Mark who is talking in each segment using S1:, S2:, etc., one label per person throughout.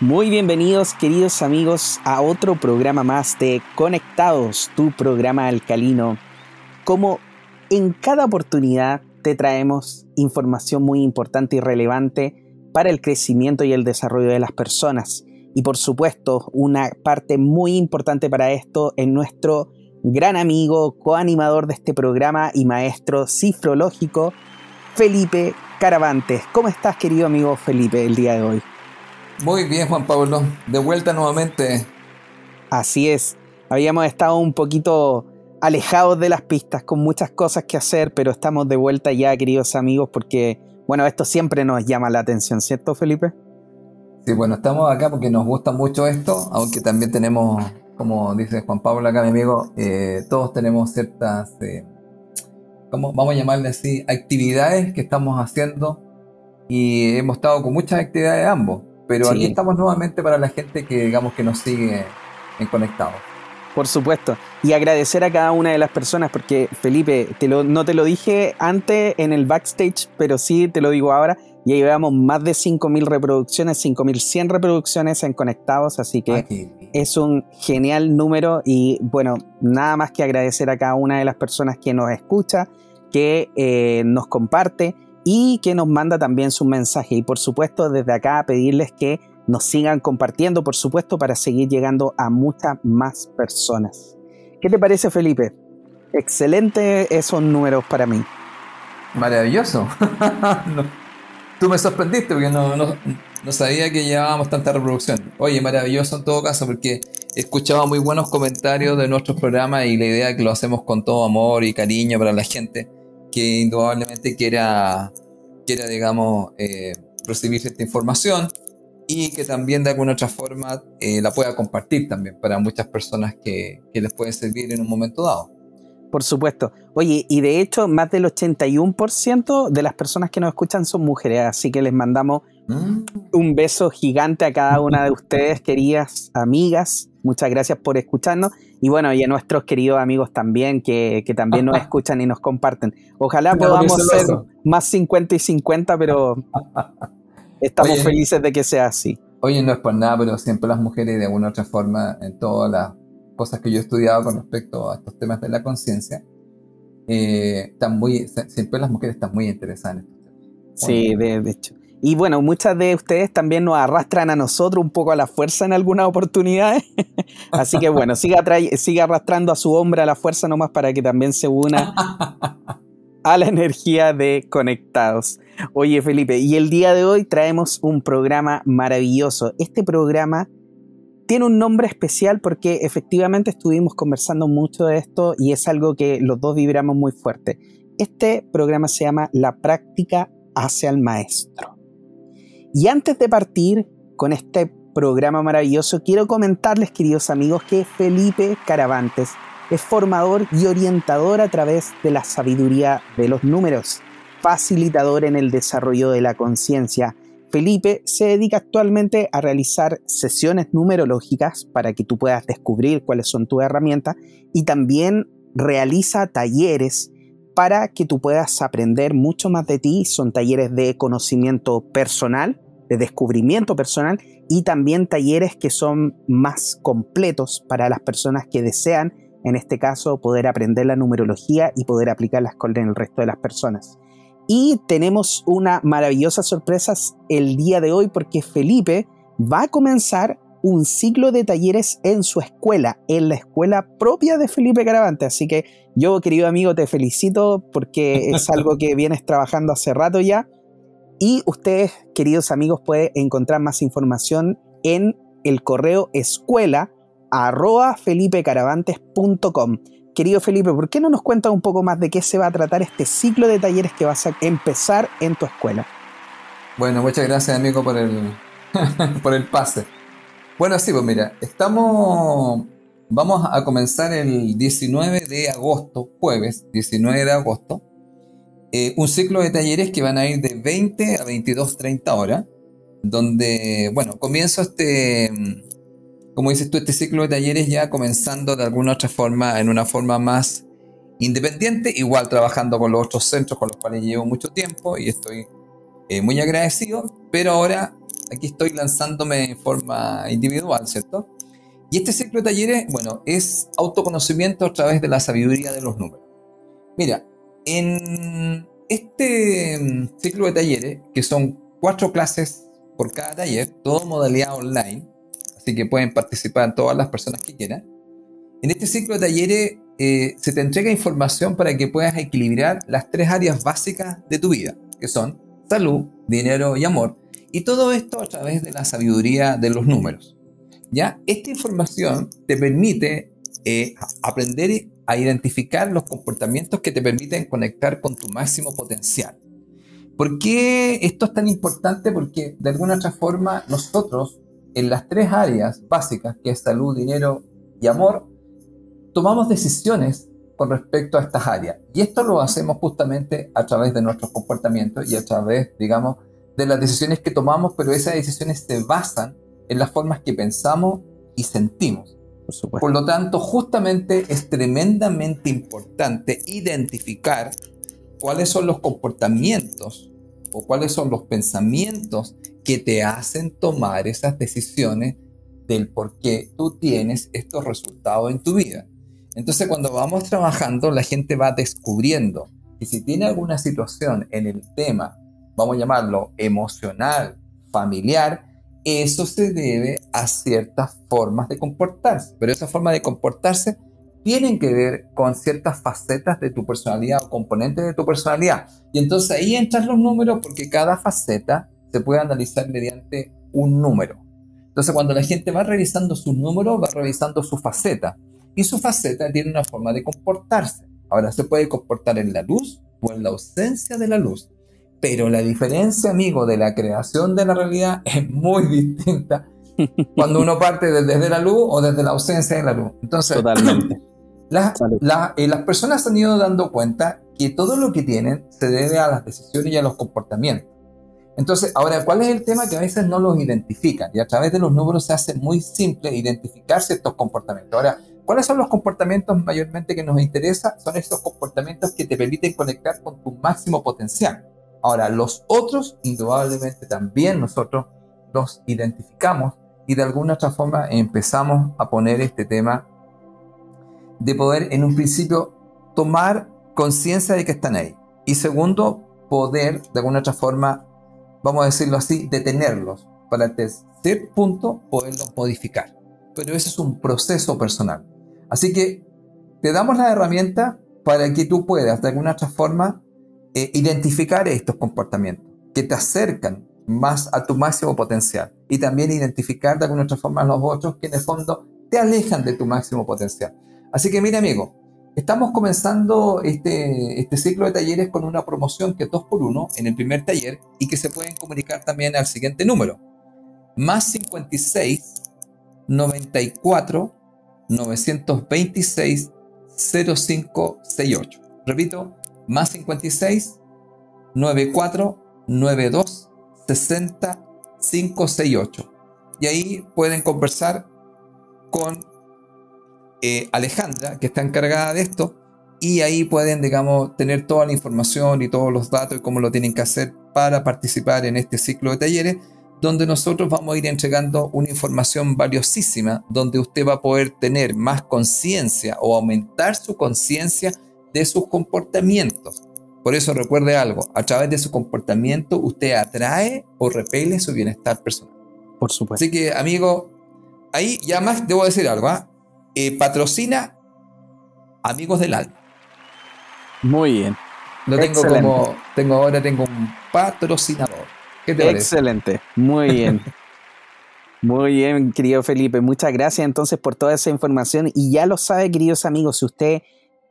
S1: Muy bienvenidos queridos amigos a otro programa más de Conectados, tu programa alcalino. Como en cada oportunidad te traemos información muy importante y relevante para el crecimiento y el desarrollo de las personas. Y por supuesto, una parte muy importante para esto es nuestro gran amigo, coanimador de este programa y maestro cifrológico, Felipe Caravantes. ¿Cómo estás, querido amigo Felipe, el día de hoy?
S2: Muy bien, Juan Pablo. De vuelta nuevamente.
S1: Así es. Habíamos estado un poquito alejados de las pistas, con muchas cosas que hacer, pero estamos de vuelta ya, queridos amigos, porque, bueno, esto siempre nos llama la atención, ¿cierto, Felipe?
S2: Sí, bueno, estamos acá porque nos gusta mucho esto, aunque también tenemos, como dice Juan Pablo acá, mi amigo, eh, todos tenemos ciertas, eh, vamos a llamarle así, actividades que estamos haciendo y hemos estado con muchas actividades ambos. Pero aquí estamos nuevamente para la gente que digamos que nos sigue en Conectados.
S1: Por supuesto. Y agradecer a cada una de las personas, porque Felipe, te lo, no te lo dije antes en el backstage, pero sí te lo digo ahora. Ya llevamos más de 5.000 reproducciones, 5.100 reproducciones en Conectados, así que es un genial número y bueno, nada más que agradecer a cada una de las personas que nos escucha, que eh, nos comparte y que nos manda también su mensaje. Y por supuesto, desde acá pedirles que nos sigan compartiendo, por supuesto, para seguir llegando a muchas más personas. ¿Qué te parece, Felipe? Excelente esos números para mí.
S2: Maravilloso. tú me sorprendiste porque no, no, sabía que llevábamos tanta reproducción. Oye, maravilloso en todo caso porque he escuchado muy buenos comentarios de nuestros programas y la idea que lo hacemos con todo amor y cariño para la gente que indudablemente quiera, quiera digamos, eh, recibir esta información y que también de alguna otra forma eh, la pueda compartir también para muchas personas que, que, les puede servir en un momento dado.
S1: Por supuesto. Oye, y de hecho más del 81% de las personas que nos escuchan son mujeres, así que les mandamos mm. un beso gigante a cada una de ustedes, queridas amigas. Muchas gracias por escucharnos y bueno, y a nuestros queridos amigos también que, también nos escuchan y nos comparten. Ojalá podamos ser más 50 y 50, pero estamos felices de que sea así.
S2: Oye, no es por nada, pero siempre las mujeres de alguna u otra forma, en todas las cosas que yo he estudiado con respecto a estos temas de la conciencia, eh, están muy, siempre las mujeres están muy interesadas.
S1: Sí, de hecho. Y bueno, muchas de ustedes también nos arrastran a nosotros un poco a la fuerza en algunas oportunidades. Así que bueno, siga, siga arrastrando a su hombre a la fuerza nomás para que también se una a la energía de conectados. Oye Felipe, y el día de hoy traemos un programa maravilloso. Este programa tiene un nombre especial porque efectivamente estuvimos conversando mucho de esto y es algo que los dos vibramos muy fuerte. Este programa se llama La práctica hacia el maestro. Y antes de partir con este programa maravilloso, quiero comentarles, queridos amigos, que Felipe Caravantes es formador y orientador a través de la sabiduría de los números, facilitador en el desarrollo de la conciencia. Felipe se dedica actualmente a realizar sesiones numerológicas para que tú puedas descubrir cuáles son tus herramientas y también realiza talleres para que tú puedas aprender mucho más de ti. Son talleres de conocimiento personal, de descubrimiento personal y también talleres que son más completos para las personas que desean, en este caso, poder aprender la numerología y poder aplicarlas con el resto de las personas. Y tenemos una maravillosa sorpresa el día de hoy porque Felipe va a comenzar un ciclo de talleres en su escuela, en la escuela propia de Felipe Caravante. Así que yo, querido amigo, te felicito porque es algo que vienes trabajando hace rato ya y ustedes, queridos amigos, pueden encontrar más información en el correo escuela. Querido Felipe, ¿por qué no nos cuentas un poco más de qué se va a tratar este ciclo de talleres que vas a empezar en tu escuela?
S2: Bueno, muchas gracias amigo por el, por el pase. Bueno, sí, pues mira, estamos, vamos a comenzar el 19 de agosto, jueves 19 de agosto, eh, un ciclo de talleres que van a ir de 20 a 22, 30 horas, donde, bueno, comienzo este, mm, como dices tú, este ciclo de talleres ya comenzando de alguna otra forma, en una forma más independiente, igual trabajando con los otros centros con los cuales llevo mucho tiempo y estoy eh, muy agradecido, pero ahora aquí estoy lanzándome en forma individual, ¿cierto? Y este ciclo de talleres, bueno, es autoconocimiento a través de la sabiduría de los números. Mira, en este mm, ciclo de talleres, que son cuatro clases por cada taller, todo modalidad online, así que pueden participar todas las personas que quieran. En este ciclo de talleres eh, se te entrega información para que puedas equilibrar las tres áreas básicas de tu vida, que son salud, dinero y amor, y todo esto a través de la sabiduría de los números. ¿ya? Esta información te permite eh, aprender a identificar los comportamientos que te permiten conectar con tu máximo potencial. ¿Por qué esto es tan importante? Porque de alguna otra forma nosotros en las tres áreas básicas, que es salud, dinero y amor, tomamos decisiones con respecto a estas áreas. Y esto lo hacemos justamente a través de nuestros comportamientos y a través, digamos, de las decisiones que tomamos, pero esas decisiones se basan en las formas que pensamos y sentimos. Por, lo tanto, justamente es tremendamente importante identificar cuáles son los comportamientos o cuáles son los pensamientos que te hacen tomar esas decisiones del por qué tú tienes estos resultados en tu vida. Entonces, cuando vamos trabajando, la gente va descubriendo que si tiene alguna situación en el tema, vamos a llamarlo emocional, familiar, eso se debe a ciertas formas de comportarse, pero esas formas de comportarse tienen que ver con ciertas facetas de tu personalidad o componentes de tu personalidad. Y entonces ahí entran los números porque cada faceta se puede analizar mediante un número. Entonces cuando la gente va revisando sus números, va revisando su faceta. Y su faceta tiene una forma de comportarse. Ahora se puede comportar en la luz o en la ausencia de la luz. Pero la diferencia, amigo, de la creación de la realidad es muy distinta cuando uno parte desde la luz o desde la ausencia de la luz. Entonces, Totalmente. Eh, las personas han ido dando cuenta que todo lo que tienen se debe a las decisiones y a los comportamientos. Entonces, ahora, ¿cuál es el tema que a veces no los identifican? Y a través de los números se hace muy simple identificarse estos comportamientos. Ahora, ¿cuáles son los comportamientos mayormente que nos interesa? Son estos comportamientos que te permiten conectar con tu máximo potencial. Ahora, los otros, indudablemente también nosotros los identificamos y de alguna otra forma empezamos a poner este tema de poder en un principio tomar conciencia de que están ahí. Y segundo, poder de alguna otra forma, vamos a decirlo así, detenerlos para el tercer punto poderlos modificar. Pero eso es un proceso personal. Así que te damos la herramienta para que tú puedas de alguna otra forma eh, identificar estos comportamientos que te acercan más a tu máximo potencial y también identificar de alguna otra forma los otros que en el fondo te alejan de tu máximo potencial. Así que mira amigo, estamos comenzando este, este ciclo de talleres con una promoción que es 2 por 1 en el primer taller y que se pueden comunicar también al siguiente número. Más 56 94 926 0568. Repito, más 56 94 92 60 568. Y ahí pueden conversar con eh, Alejandra, que está encargada de esto, y ahí pueden, digamos, tener toda la información y todos los datos y cómo lo tienen que hacer para participar en este ciclo de talleres, donde nosotros vamos a ir entregando una información valiosísima, donde usted va a poder tener más conciencia o aumentar su conciencia de sus comportamientos. Por eso recuerde algo, a través de su comportamiento usted atrae o repele su bienestar personal.
S1: Por supuesto.
S2: Así que, amigo, ahí ya más debo decir algo, ¿ah? eh, patrocina Amigos del Alma.
S1: Muy bien.
S2: Lo tengo como, tengo ahora tengo un patrocinador.
S1: ¿Qué te Excelente, muy bien. Muy bien, querido Felipe. Muchas gracias entonces por toda esa información. Y ya lo sabe, queridos amigos, si usted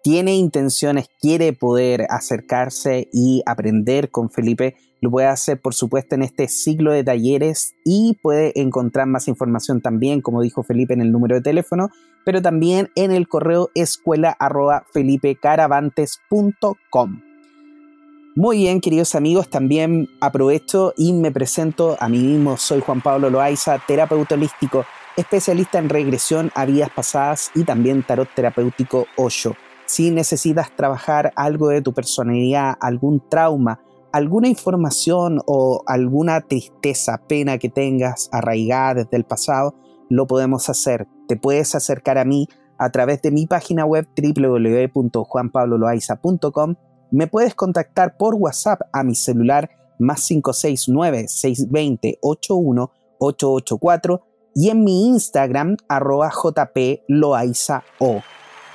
S1: tiene intenciones, quiere poder acercarse y aprender con Felipe, lo puede hacer por supuesto en este ciclo de talleres y puede encontrar más información también, como dijo Felipe, en el número de teléfono, pero también en el correo escuela felipecaravantes.com. Muy bien, queridos amigos, también aprovecho y me presento a mí mismo. Soy Juan Pablo Loaiza, terapeuta holístico, especialista en regresión a vidas pasadas y también tarot terapéutico 8 si necesitas trabajar algo de tu personalidad, algún trauma alguna información o alguna tristeza, pena que tengas arraigada desde el pasado, lo podemos hacer. Te puedes acercar a mí a través de mi página web www.juanpabloloaiza.com. Me puedes contactar por WhatsApp a mi celular más 569-620-81884 y en mi Instagram arroba jploaizao.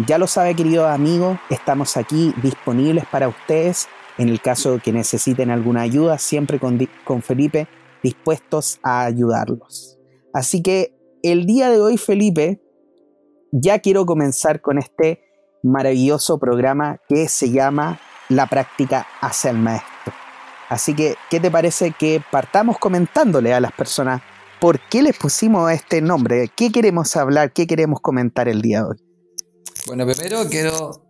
S1: Ya lo sabe querido amigo, estamos aquí disponibles para ustedes en el caso que necesiten alguna ayuda, siempre con, con Felipe dispuestos a ayudarlos. Así que el día de hoy, Felipe, ya quiero comenzar con este maravilloso programa que se llama La práctica hacia el maestro. Así que, ¿qué te parece que partamos comentándole a las personas por qué les pusimos este nombre? ¿Qué queremos hablar? ¿Qué queremos comentar el día de hoy?
S2: Bueno, primero quiero,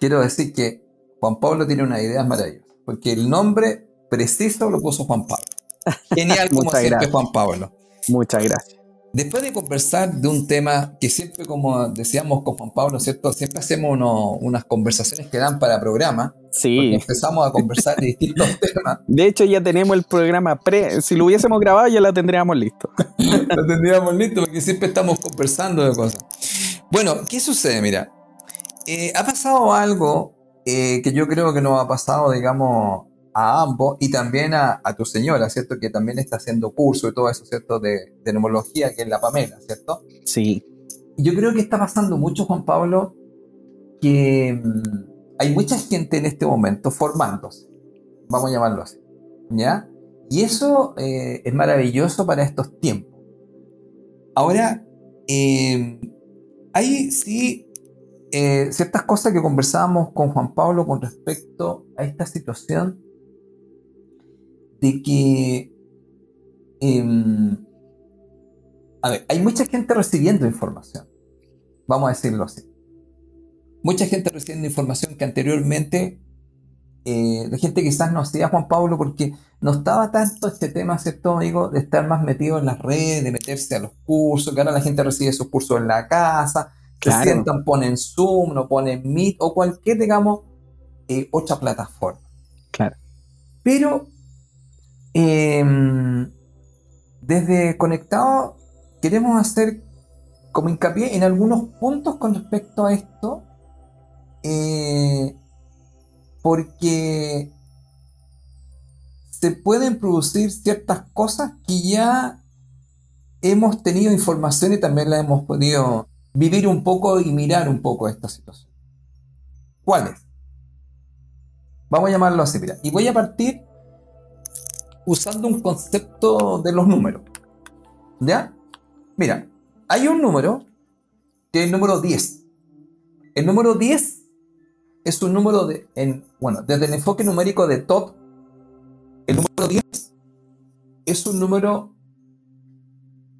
S2: quiero decir que Juan Pablo tiene unas ideas maravillosas, porque el nombre preciso lo puso Juan Pablo. Genial como siempre Juan Pablo.
S1: Muchas gracias.
S2: Después de conversar de un tema que siempre, como decíamos con Juan Pablo, ¿cierto? Siempre hacemos unas conversaciones que dan para programa.
S1: Sí.
S2: Empezamos a conversar de distintos temas.
S1: De hecho, ya tenemos el programa pre. Si lo hubiésemos grabado, ya lo tendríamos listo.
S2: lo tendríamos listo porque siempre estamos conversando de cosas. Bueno, ¿qué sucede? Mira, eh, ha pasado algo eh, que yo creo que nos ha pasado, digamos, a ambos y también a, tu señora, ¿cierto? Que también está haciendo curso y todo eso, ¿cierto? De, de neumología, que es la Pamela, ¿cierto?
S1: Sí.
S2: Yo creo que está pasando mucho, Juan Pablo, que mm, hay mucha gente en este momento formándose, vamos a llamarlo así, ¿ya? Y eso eh, es maravilloso para estos tiempos. Ahora, eh, hay sí eh, ciertas cosas que conversábamos con Juan Pablo con respecto a esta situación de que, em, hay mucha gente recibiendo información, vamos a decirlo así. Mucha gente recibiendo información que anteriormente eh, la gente quizás no hacía Juan Pablo porque no estaba tanto este tema, ¿cierto, amigo? De estar más metido en las redes, de meterse a los cursos, que ahora la gente recibe sus cursos en la casa, que sientan, ponen Zoom, no ponen Meet o cualquier, digamos, eh, otra plataforma.
S1: Claro.
S2: Pero Em, desde Conectado queremos hacer como hincapié en algunos puntos con respecto a esto, eh, porque se pueden producir ciertas cosas que ya hemos tenido información y también la hemos podido vivir un poco y mirar un poco esta situación. ¿Cuáles? Vamos a llamarlo así, mira. Y voy a partir usando un concepto de los números. ¿Ya? Mira, hay un número que es el número 10. El número 10 es un número de, en, bueno, desde el enfoque numérico de Todd, el número 10 es un número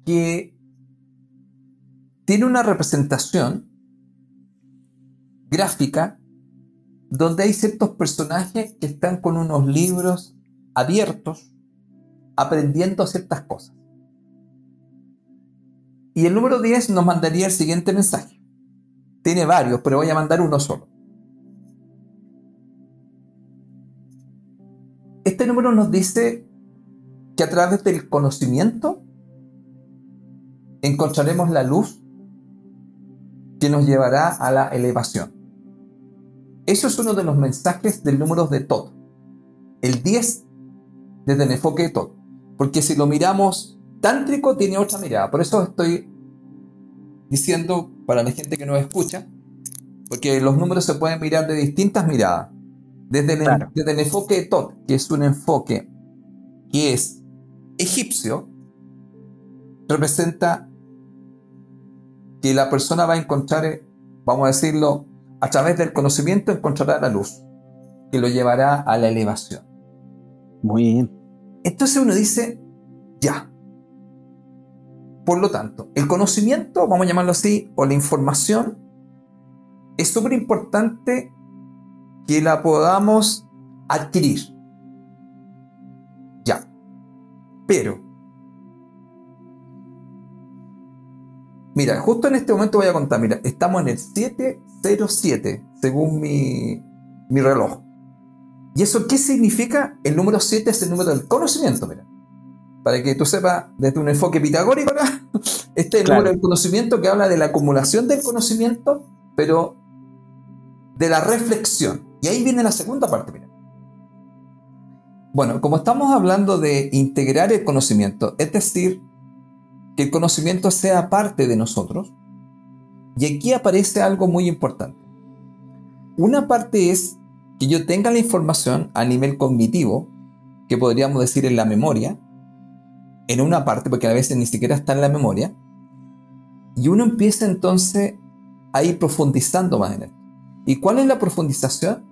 S2: que tiene una representación gráfica donde hay ciertos personajes que están con unos libros abiertos aprendiendo ciertas cosas. Y el número 10 nos mandaría el siguiente mensaje. Tiene varios, pero voy a mandar uno solo. Número nos dice que a través del conocimiento encontraremos la luz que nos llevará a la elevación. Eso es uno de los mensajes del número de todo. El 10 desde el enfoque de todo. Porque si lo miramos tántrico, tiene otra mirada. Por eso estoy diciendo para la gente que nos escucha, porque los números se pueden mirar de distintas miradas. Desde el, desde el enfoque de Tot, que es un enfoque que es egipcio, representa que la persona va a encontrar, vamos a decirlo, a través del conocimiento encontrará la luz, que lo llevará a la elevación.
S1: Muy bien.
S2: Entonces uno dice, ya. Por lo tanto, el conocimiento, vamos a llamarlo así, o la información, es súper importante que la podamos adquirir. Ya. Pero, mira, justo en este momento voy a contar, mira, estamos en el 707, según mi, mi reloj. ¿Y eso qué significa? El número 7 es el número del conocimiento, mira. Para que tú sepas, desde un enfoque pitagórico, este es el número del conocimiento que habla de la acumulación del conocimiento, pero de la reflexión. Y ahí viene la segunda parte. Bueno, como estamos hablando de integrar el conocimiento, es decir, que el conocimiento sea parte de nosotros, y aquí aparece algo muy importante. Una parte es que yo tenga la información a nivel cognitivo, que podríamos decir en la memoria, en una parte, porque a veces ni siquiera está en la memoria, y uno empieza entonces a ir profundizando más en esto. ¿Y cuál es la profundización?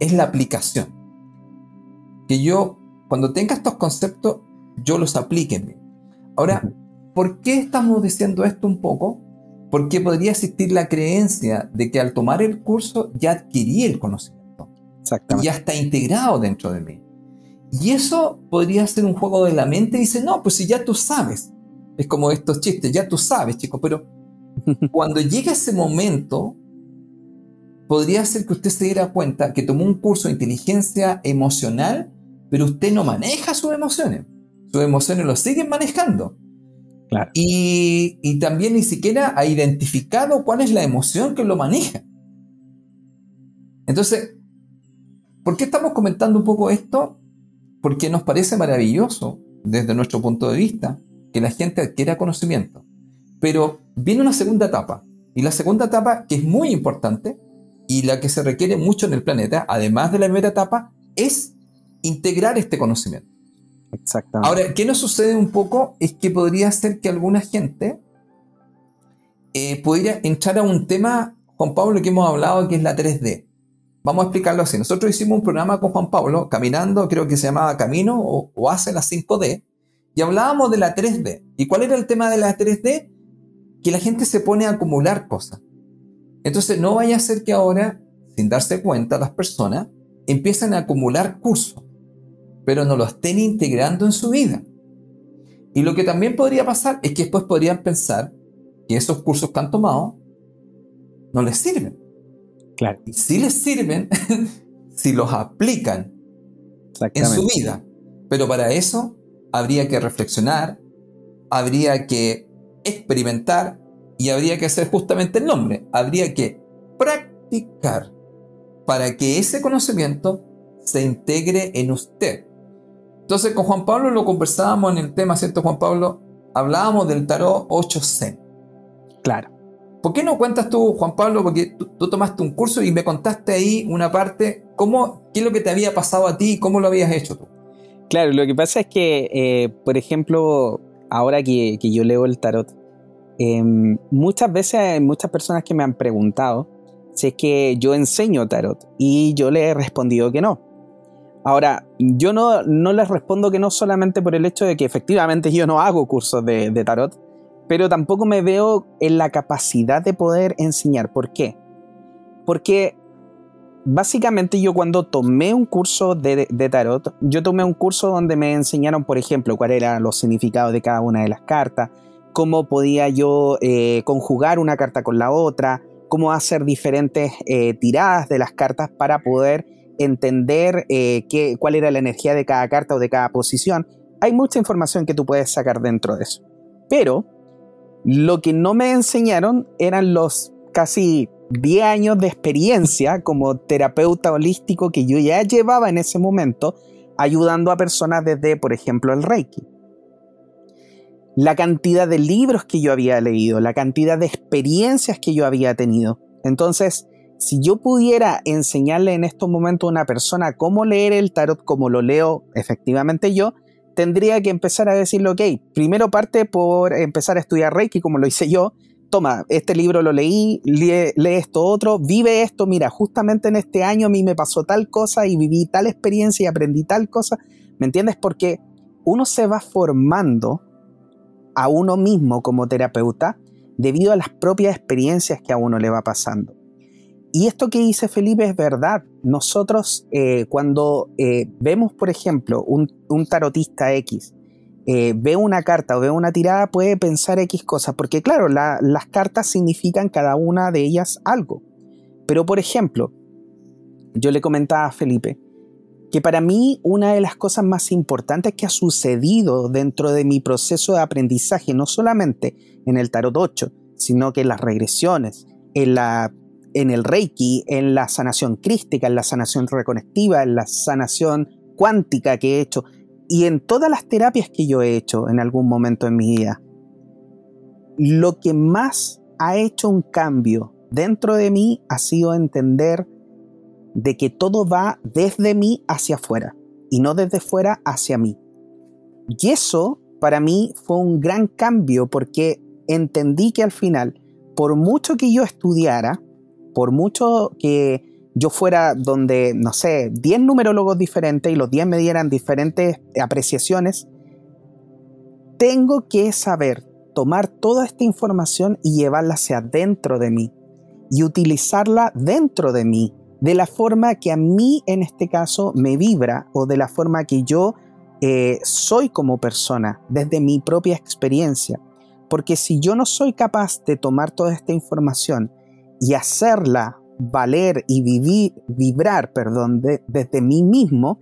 S2: Es la aplicación. Que yo, cuando tenga estos conceptos, yo los aplique en mí. Ahora, ¿por qué estamos diciendo esto un poco? Porque podría existir la creencia de que al tomar el curso ya adquirí el conocimiento. Exactamente. ya está integrado dentro de mí. Y eso podría ser un juego de la mente. Y dice, no, pues si ya tú sabes. Es como estos chistes, ya tú sabes, chicos, pero cuando llega ese momento, podría ser que usted se diera cuenta que tomó un curso de inteligencia emocional, pero usted no maneja sus emociones. Sus emociones lo siguen manejando. Y, y, también ni siquiera ha identificado cuál es la emoción que lo maneja. Entonces, ¿por qué estamos comentando un poco esto? Porque nos parece maravilloso, desde nuestro punto de vista, que la gente adquiera conocimiento. Pero viene una segunda etapa. Y la segunda etapa, que es muy importante, y la que se requiere mucho en el planeta, además de la primera etapa, es integrar este conocimiento. Exactamente. Ahora, ¿qué nos sucede un poco? Es que podría ser que alguna gente eh, pudiera entrar a un tema, Juan Pablo, que hemos hablado, que es la 3D. Vamos a explicarlo así. Nosotros hicimos un programa con Juan Pablo, caminando, creo que se llamaba Camino o, hace la 5D, y hablábamos de la 3D. ¿Y cuál era el tema de la 3D? Que la gente se pone a acumular cosas. Entonces no vaya a ser que ahora, sin darse cuenta, las personas empiezan a acumular cursos, pero no lo estén integrando en su vida. Y lo que también podría pasar es que después podrían pensar que esos cursos que han tomado no les sirven. Claro. Y si les sirven, si los aplican en su vida. Pero para eso habría que reflexionar, habría que experimentar y habría que hacer justamente el nombre. Habría que practicar para que ese conocimiento se integre en usted. Entonces con Juan Pablo lo conversábamos en el tema, ¿cierto Juan Pablo? Hablábamos del tarot 8C. Claro. ¿Por qué no cuentas tú, Juan Pablo? Porque tú, tomaste un curso y me contaste ahí una parte, ¿cómo, ¿qué es lo que te había pasado a ti y cómo lo habías hecho tú?
S1: Claro, lo que pasa es que, eh, por ejemplo, ahora que, yo leo el tarot, em, muchas veces hay muchas personas que me han preguntado si es que yo enseño tarot y yo le he respondido que no. Ahora, yo no, no les respondo que no solamente por el hecho de que efectivamente yo no hago cursos de, de tarot, pero tampoco me veo en la capacidad de poder enseñar. ¿Por qué? Porque básicamente yo cuando tomé un curso de, tarot, yo tomé un curso donde me enseñaron, por ejemplo, cuáles eran los significados de cada una de las cartas, cómo podía yo eh, conjugar una carta con la otra, cómo hacer diferentes eh, tiradas de las cartas para poder entender eh, qué, cuál era la energía de cada carta o de cada posición. Hay mucha información que tú puedes sacar dentro de eso. Pero lo que no me enseñaron eran los casi 10 años de experiencia como terapeuta holístico que yo ya llevaba en ese momento ayudando a personas desde, por ejemplo, el Reiki. La cantidad de libros que yo había leído, la cantidad de experiencias que yo había tenido. Entonces, si yo pudiera enseñarle en estos momentos a una persona cómo leer el tarot como lo leo efectivamente yo, tendría que empezar a decirle, ok, primero parte por empezar a estudiar Reiki como lo hice yo, toma, este libro lo leí, lee, esto otro, vive esto, mira, justamente en este año a mí me pasó tal cosa y viví tal experiencia y aprendí tal cosa, ¿me entiendes? Porque uno se va formando a uno mismo como terapeuta debido a las propias experiencias que a uno le va pasando. Y esto que dice Felipe es verdad. Nosotros eh, cuando eh, vemos, por ejemplo, un, tarotista X, eh, ve una carta o ve una tirada, puede pensar X cosas, porque claro, las cartas significan cada una de ellas algo. Pero, por ejemplo, yo le comentaba a Felipe que para mí una de las cosas más importantes que ha sucedido dentro de mi proceso de aprendizaje, no solamente en el Tarot 8, sino que en las regresiones, en, la, en el Reiki, en la sanación crística, en la sanación reconectiva, en la sanación cuántica que he hecho y en todas las terapias que yo he hecho en algún momento en mi vida, lo que más ha hecho un cambio dentro de mí ha sido entender de que todo va desde mí hacia afuera y no desde fuera hacia mí. Y eso para mí fue un gran cambio porque entendí que al final, por mucho que yo estudiara, por mucho que yo fuera donde, no sé, 10 numerólogos diferentes y los 10 me dieran diferentes apreciaciones, tengo que saber tomar toda esta información y llevarla hacia dentro de mí y utilizarla dentro de mí de la forma que a mí en este caso me vibra o de la forma que yo eh, soy como persona, desde mi propia experiencia. Porque si yo no soy capaz de tomar toda esta información y hacerla valer y vivir, vibrar perdón, desde mí mismo,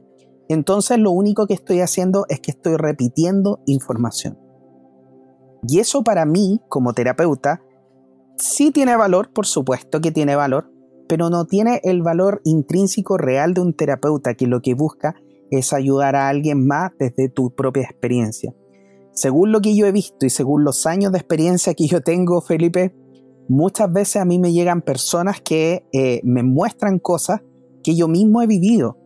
S1: entonces lo único que estoy haciendo es que estoy repitiendo información. Y eso para mí, como terapeuta, sí tiene valor, por supuesto que tiene valor, pero no tiene el valor intrínseco real de un terapeuta que lo que busca es ayudar a alguien más desde tu propia experiencia. Según lo que yo he visto y según los años de experiencia que yo tengo, Felipe, muchas veces a mí me llegan personas que eh, me muestran cosas que yo mismo he vivido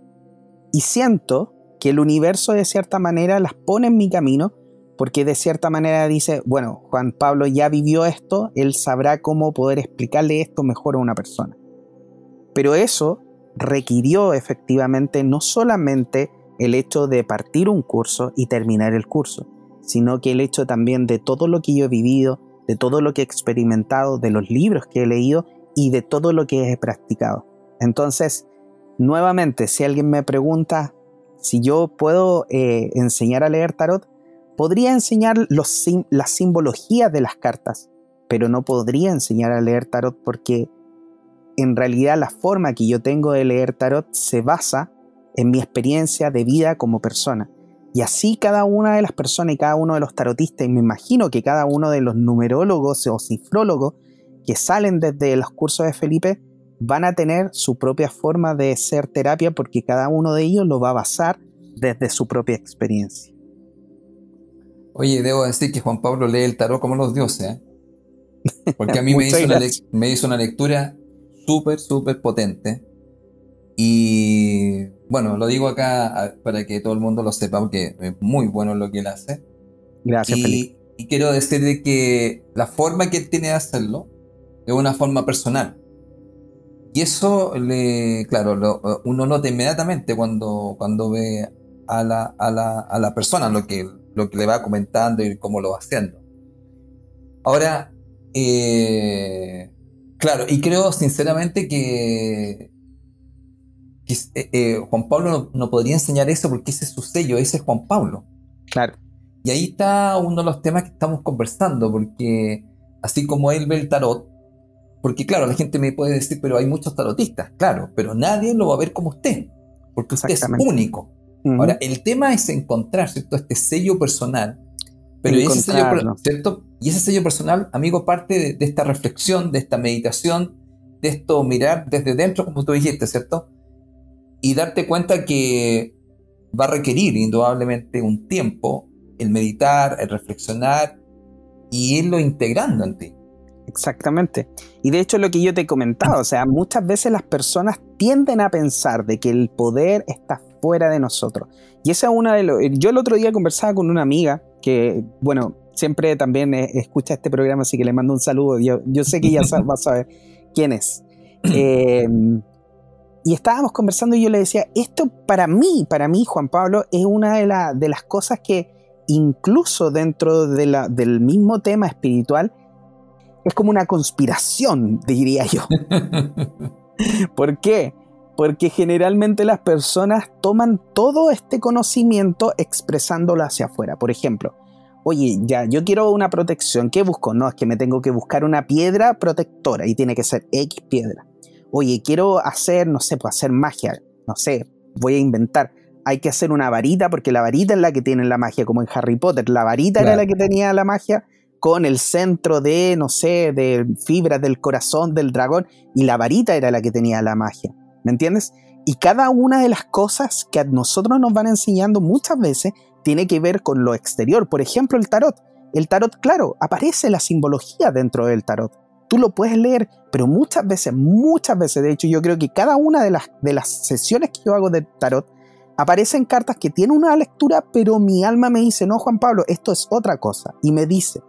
S1: y siento que el universo de cierta manera las pone en mi camino porque de cierta manera dice, bueno, Juan Pablo ya vivió esto, él sabrá cómo poder explicarle esto mejor a una persona. Pero eso requirió efectivamente no solamente el hecho de partir un curso y terminar el curso, sino que el hecho también de todo lo que yo he vivido, de todo lo que he experimentado, de los libros que he leído y de todo lo que he practicado. Entonces, nuevamente, si alguien me pregunta si yo puedo eh, enseñar a leer tarot, podría enseñar los, las simbologías de las cartas, pero no podría enseñar a leer tarot porque en realidad la forma que yo tengo de leer tarot se basa en mi experiencia de vida como persona. Y así cada una de las personas y cada uno de los tarotistas, y me imagino que cada uno de los numerólogos o cifrólogos que salen desde los cursos de Felipe, van a tener su propia forma de ser terapia porque cada uno de ellos lo va a basar desde su propia experiencia.
S2: Oye, debo decir que Juan Pablo lee el tarot como los dioses, ¿eh? porque a mí me hizo, me hizo, una lectura súper, súper potente. Y bueno, lo digo acá para que todo el mundo lo sepa, porque es muy bueno lo que él hace.
S1: Gracias,
S2: y, y quiero decirle que la forma que él tiene de hacerlo es una forma personal. Y eso, le, claro, uno nota inmediatamente cuando, cuando ve a la, a, la, a la persona lo que, lo que le va comentando y cómo lo va haciendo. Ahora, eh, Claro, y creo sinceramente que, eh, eh, Juan Pablo no, podría enseñar eso porque ese es su sello, ese es Juan Pablo.
S1: Claro.
S2: Y ahí está uno de los temas que estamos conversando, porque así como él ve el tarot, porque claro, la gente me puede decir, pero hay muchos tarotistas, claro, pero nadie lo va a ver como usted, porque usted es único. Ahora, el tema es encontrar, ¿cierto? Este sello personal pero ese sello, ¿cierto? Y ese sello personal, amigo, parte de, esta reflexión, de esta meditación, de esto mirar desde dentro, como tú dijiste, ¿cierto? Y darte cuenta que va a requerir indudablemente un tiempo el meditar, el reflexionar y irlo integrando en ti.
S1: Exactamente. Y de hecho lo que yo te he comentado, o sea, muchas veces las personas tienden a pensar de que el poder está fuera de nosotros. Y esa es una de los... Yo el otro día conversaba con una amiga que, bueno, siempre también eh, escucha este programa, así que le mando un saludo. Yo, yo sé que ya va a saber quién es. Em, y estábamos conversando y yo le decía, esto para mí, para mí, Juan Pablo, es una de, de las cosas que incluso dentro de la, del mismo tema espiritual, es como una conspiración, diría yo. ¿Por qué? Porque generalmente las personas toman todo este conocimiento expresándolo hacia afuera. Por ejemplo, oye, ya, yo quiero una protección. ¿Qué busco? No, es que me tengo que buscar una piedra protectora y tiene que ser X piedra. Oye, quiero hacer, no sé, pues hacer magia. No sé, voy a inventar. Hay que hacer una varita porque la varita es la que tiene la magia, como en Harry Potter. La varita era la que tenía la magia con el centro de, no sé, de fibras del corazón del dragón y la varita era la que tenía la magia. ¿Me entiendes? Y cada una de las cosas que a nosotros nos van enseñando muchas veces tiene que ver con lo exterior. Por ejemplo, el tarot. El tarot, claro, aparece la simbología dentro del tarot. Tú lo puedes leer, pero muchas veces, muchas veces, de hecho yo creo que cada una de las, de las sesiones que yo hago de tarot, aparecen cartas que tienen una lectura, pero mi alma me dice, no, Juan Pablo, esto es otra cosa. Y me dice,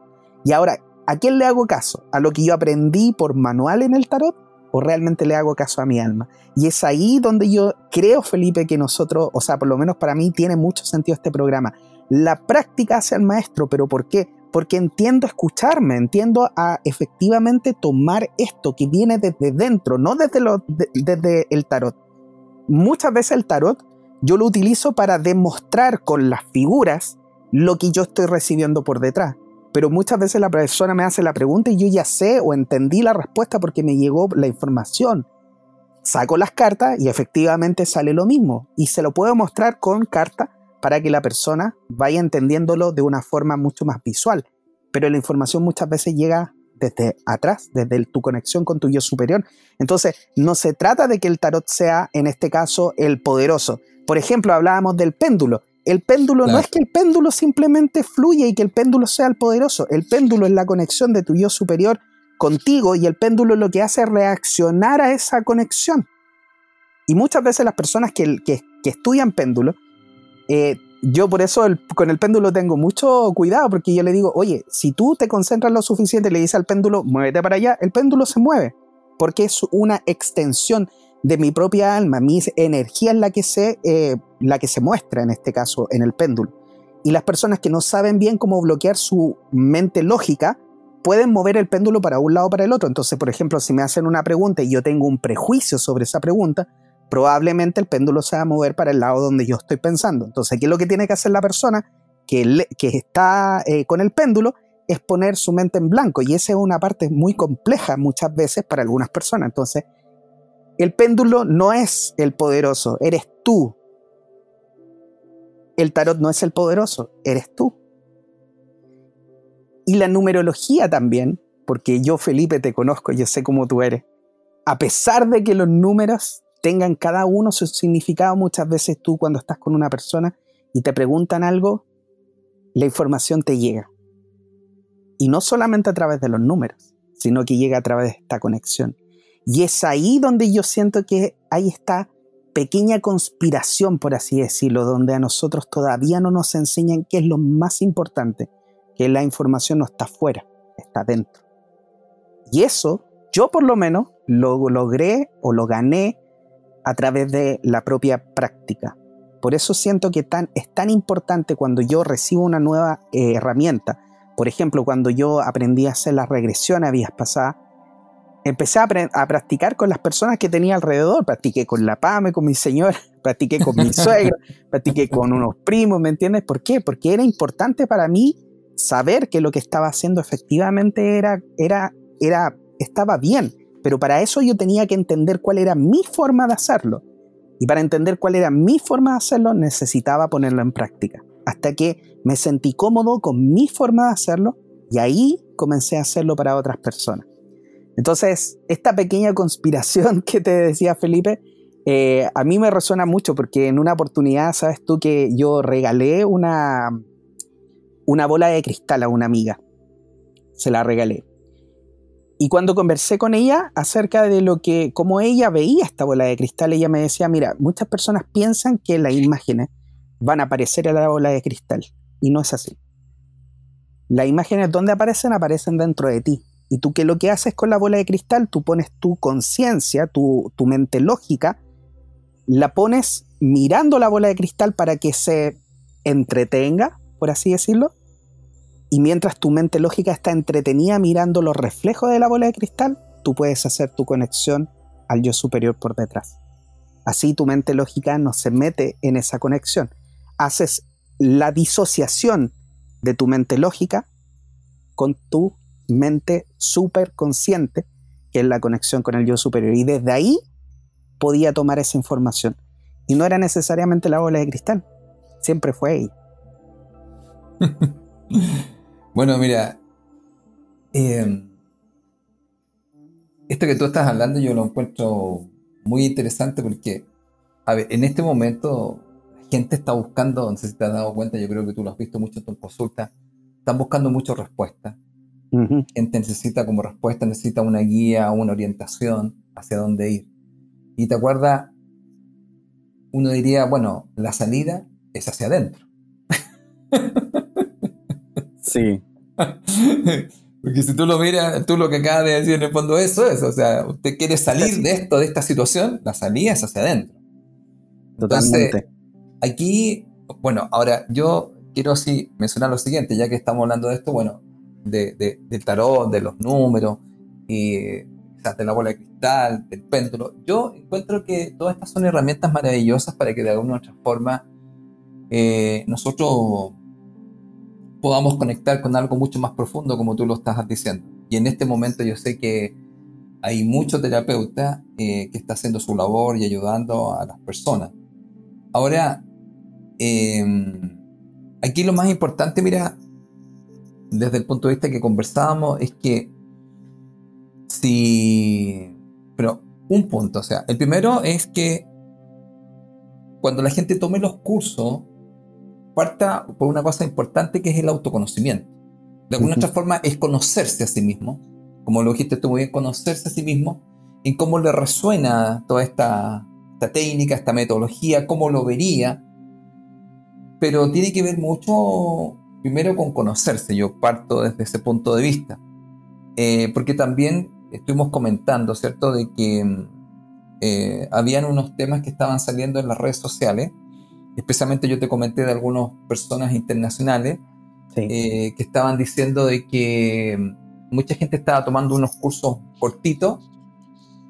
S1: y ahora, ¿a quién le hago caso? ¿A lo que yo aprendí por manual en el tarot? ¿O realmente le hago caso a mi alma? Y es ahí donde yo creo, Felipe, que nosotros, o sea, por lo menos para mí tiene mucho sentido este programa. La práctica hace al maestro, pero ¿por qué? Porque entiendo escucharme, entiendo a efectivamente tomar esto que viene desde dentro, no desde, el tarot. Muchas veces el tarot yo lo utilizo para demostrar con las figuras lo que yo estoy recibiendo por detrás pero muchas veces la persona me hace la pregunta y yo ya sé o entendí la respuesta porque me llegó la información. Saco las cartas y efectivamente sale lo mismo y se lo puedo mostrar con carta para que la persona vaya entendiéndolo de una forma mucho más visual. Pero la información muchas veces llega desde atrás, desde tu conexión con tu yo superior. Entonces, no se trata de que el tarot sea, en este caso, el poderoso. Por ejemplo, hablábamos del péndulo. El péndulo no es que el péndulo simplemente fluya y que el péndulo sea el poderoso. El péndulo es la conexión de tu yo superior contigo y el péndulo lo que hace es reaccionar a esa conexión. Y muchas veces las personas que, estudian péndulo, eh, yo por eso con el péndulo tengo mucho cuidado porque yo le digo, oye, si tú te concentras lo suficiente y le dices al péndulo, muévete para allá, el péndulo se mueve porque es una extensión de mi propia alma, mi energía es la que, se, eh, la que se muestra en este caso en el péndulo. Y las personas que no saben bien cómo bloquear su mente lógica pueden mover el péndulo para un lado o para el otro. Entonces, por ejemplo, si me hacen una pregunta y yo tengo un prejuicio sobre esa pregunta, probablemente el péndulo se va a mover para el lado donde yo estoy pensando. Entonces, ¿qué es lo que tiene que hacer la persona que, está eh, con el péndulo? Es poner su mente en blanco. Y esa es una parte muy compleja muchas veces para algunas personas. Entonces, el péndulo no es el poderoso, eres tú. El tarot no es el poderoso, eres tú. Y la numerología también, porque yo Felipe te conozco, yo sé cómo tú eres. A pesar de que los números tengan cada uno su significado, muchas veces tú cuando estás con una persona y te preguntan algo, la información te llega. Y no solamente a través de los números, sino que llega a través de esta conexión. Y es ahí donde yo siento que hay esta pequeña conspiración, por así decirlo, donde a nosotros todavía no nos enseñan qué es lo más importante, que la información no está afuera, está dentro. Y eso, yo por lo menos, lo logré o lo gané a través de la propia práctica. Por eso siento que es tan importante cuando yo recibo una nueva eh, herramienta. Por ejemplo, cuando yo aprendí a hacer las regresiones vías pasadas, empecé a, practicar con las personas que tenía alrededor. Practiqué con la PAME, con mi señora, practiqué con mi suegro, practiqué con unos primos, ¿me entiendes? ¿Por qué? Porque era importante para mí saber que lo que estaba haciendo efectivamente era, estaba bien. Pero para eso yo tenía que entender cuál era mi forma de hacerlo. Y para entender cuál era mi forma de hacerlo, necesitaba ponerlo en práctica. Hasta que me sentí cómodo con mi forma de hacerlo y ahí comencé a hacerlo para otras personas. Entonces, esta pequeña conspiración que te decía Felipe, eh, a mí me resuena mucho porque en una oportunidad, sabes tú que yo regalé una, una bola de cristal a una amiga. Se la regalé. Y cuando conversé con ella acerca de lo que, cómo ella veía esta bola de cristal, ella me decía, mira, muchas personas piensan que las imágenes van a aparecer en la bola de cristal. Y no es así. Las imágenes donde aparecen, aparecen dentro de ti. Y tú qué lo que haces con la bola de cristal, tú pones tu conciencia, tu, tu mente lógica, la pones mirando la bola de cristal para que se entretenga, por así decirlo. Y mientras tu mente lógica está entretenida mirando los reflejos de la bola de cristal, tú puedes hacer tu conexión al yo superior por detrás. Así tu mente lógica no se mete en esa conexión. Haces la disociación de tu mente lógica con tu mente súper consciente, que es la conexión con el yo superior. Y desde ahí podía tomar esa información. Y no era necesariamente la bola de cristal, siempre fue ahí.
S2: bueno, mira, em, esto que tú estás hablando yo lo encuentro muy interesante porque, a ver, en este momento la gente está buscando, no sé si te has dado cuenta, yo creo que tú lo has visto mucho en tu consulta, están buscando mucho respuesta. Gente necesita como respuesta, necesita una guía, una orientación hacia dónde ir. Y te acuerdas, uno diría, bueno, la salida es hacia adentro.
S1: Sí.
S2: Porque si tú lo miras, tú lo que acabas de decir en el fondo eso es, o sea, usted quiere salir de esto, de esta situación, la salida es hacia adentro.
S1: Totalmente.
S2: aquí, bueno, ahora yo quiero así mencionar lo siguiente, ya que estamos hablando de esto, bueno, de, del tarot, de los números, y de la bola de cristal, del péndulo. Yo encuentro que todas estas son herramientas maravillosas para que de alguna u otra forma eh, nosotros podamos conectar con algo mucho más profundo, como tú lo estás diciendo. Y en este momento yo sé que hay muchos terapeutas eh, que están haciendo su labor y ayudando a las personas. Ahora, em, aquí lo más importante, mira, desde el punto de vista que conversábamos, es que si... Pero un punto, o sea, el primero es que cuando la gente tome los cursos, parta por una cosa importante que es el autoconocimiento. De alguna otra forma es conocerse a sí mismo, como lo dijiste tú muy bien, conocerse a sí mismo, en cómo le resuena toda esta, esta técnica, esta metodología, cómo lo vería, pero tiene que ver mucho primero con conocerse, yo parto desde ese punto de vista, eh, porque también estuvimos comentando, ¿cierto?, de que eh, habían unos temas que estaban saliendo en las redes sociales, especialmente yo te comenté de algunas personas internacionales eh, que estaban diciendo de que mucha gente estaba tomando unos cursos cortitos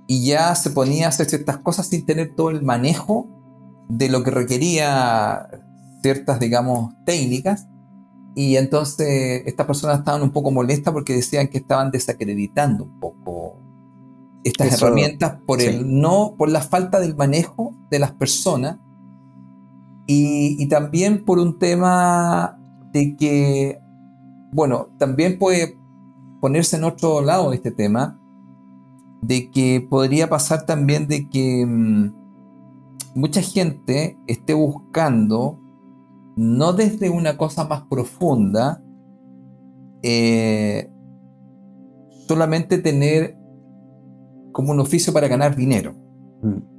S2: y ya se ponía a hacer ciertas cosas sin tener todo el manejo de lo que requería ciertas, digamos, técnicas. Y entonces estas personas estaban un poco molestas porque decían que estaban desacreditando un poco estas herramientas por el no, por la falta del manejo de las personas. Y, también por un tema de que, bueno, también puede ponerse en otro lado este tema, de que podría pasar también de que mm, mucha gente esté buscando, no desde una cosa más profunda, eh, solamente tener como un oficio para ganar dinero. Mm.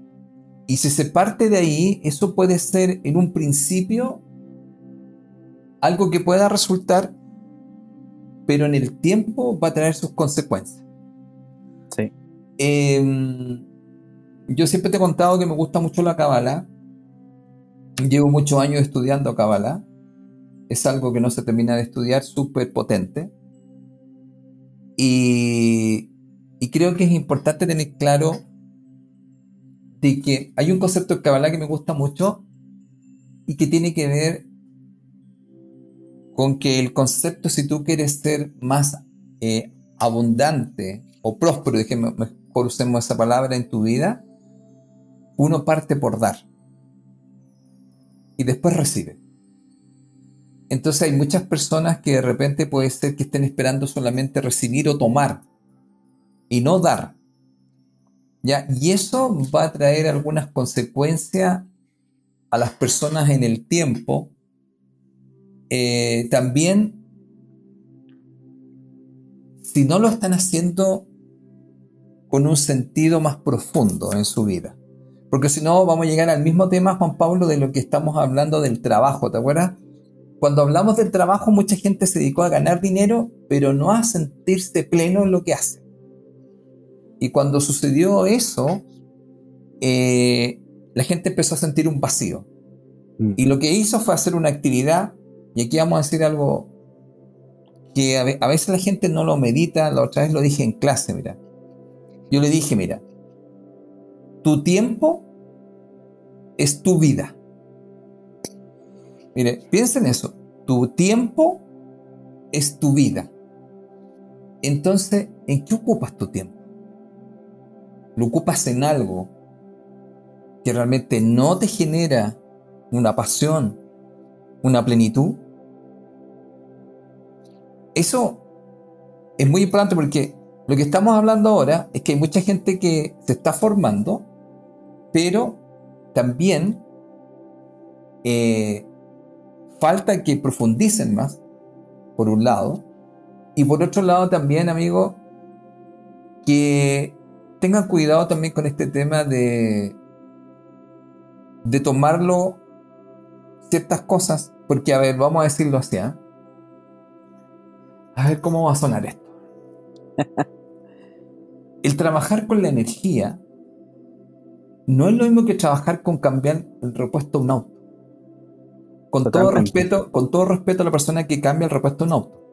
S2: Y si se parte de ahí, eso puede ser en un principio algo que pueda resultar, pero en el tiempo va a traer sus consecuencias.
S1: Sí.
S2: Em, yo siempre te he contado que me gusta mucho la Kabbalah. Llevo muchos años estudiando Kabbalah. Es algo que no se termina de estudiar, súper potente. Y, creo que es importante tener claro de que hay un concepto de Kabbalah que me gusta mucho y que tiene que ver con que el concepto, si tú quieres ser más eh, abundante o próspero, mejor usemos esa palabra en tu vida, uno parte por dar y después recibe. Entonces hay muchas personas que de repente puede ser que estén esperando solamente recibir o tomar y no dar. Y eso va a traer algunas consecuencias a las personas en el tiempo. Eh, también, si no lo están haciendo con un sentido más profundo en su vida. Porque si no, vamos a llegar al mismo tema, Juan Pablo, de lo que estamos hablando del trabajo. ¿Te acuerdas? Cuando hablamos del trabajo, mucha gente se dedicó a ganar dinero, pero no a sentirse pleno en lo que hace. Y cuando sucedió eso, eh, la gente empezó a sentir un vacío. Mm. Y lo que hizo fue hacer una actividad, y aquí vamos a decir algo que a, veces la gente no lo medita, la otra vez lo dije en clase, mira. Yo le dije, mira, tu tiempo es tu vida. Mire, piensa en eso. Tu tiempo es tu vida. Entonces, ¿en qué ocupas tu tiempo? lo ocupas en algo que realmente no te genera una pasión, una plenitud, eso es muy importante porque lo que estamos hablando ahora es que hay mucha gente que se está formando, pero también eh, falta que profundicen más, por un lado, y por otro lado también, amigo, que tengan cuidado también con este tema de, de tomarlo ciertas cosas, porque a ver, vamos a decirlo así, ¿eh? A ver cómo va a sonar esto. El trabajar con la energía no es lo mismo que trabajar con cambiar el repuesto de un auto. Con todo, respeto, con todo respeto a la persona que cambia el repuesto de un auto.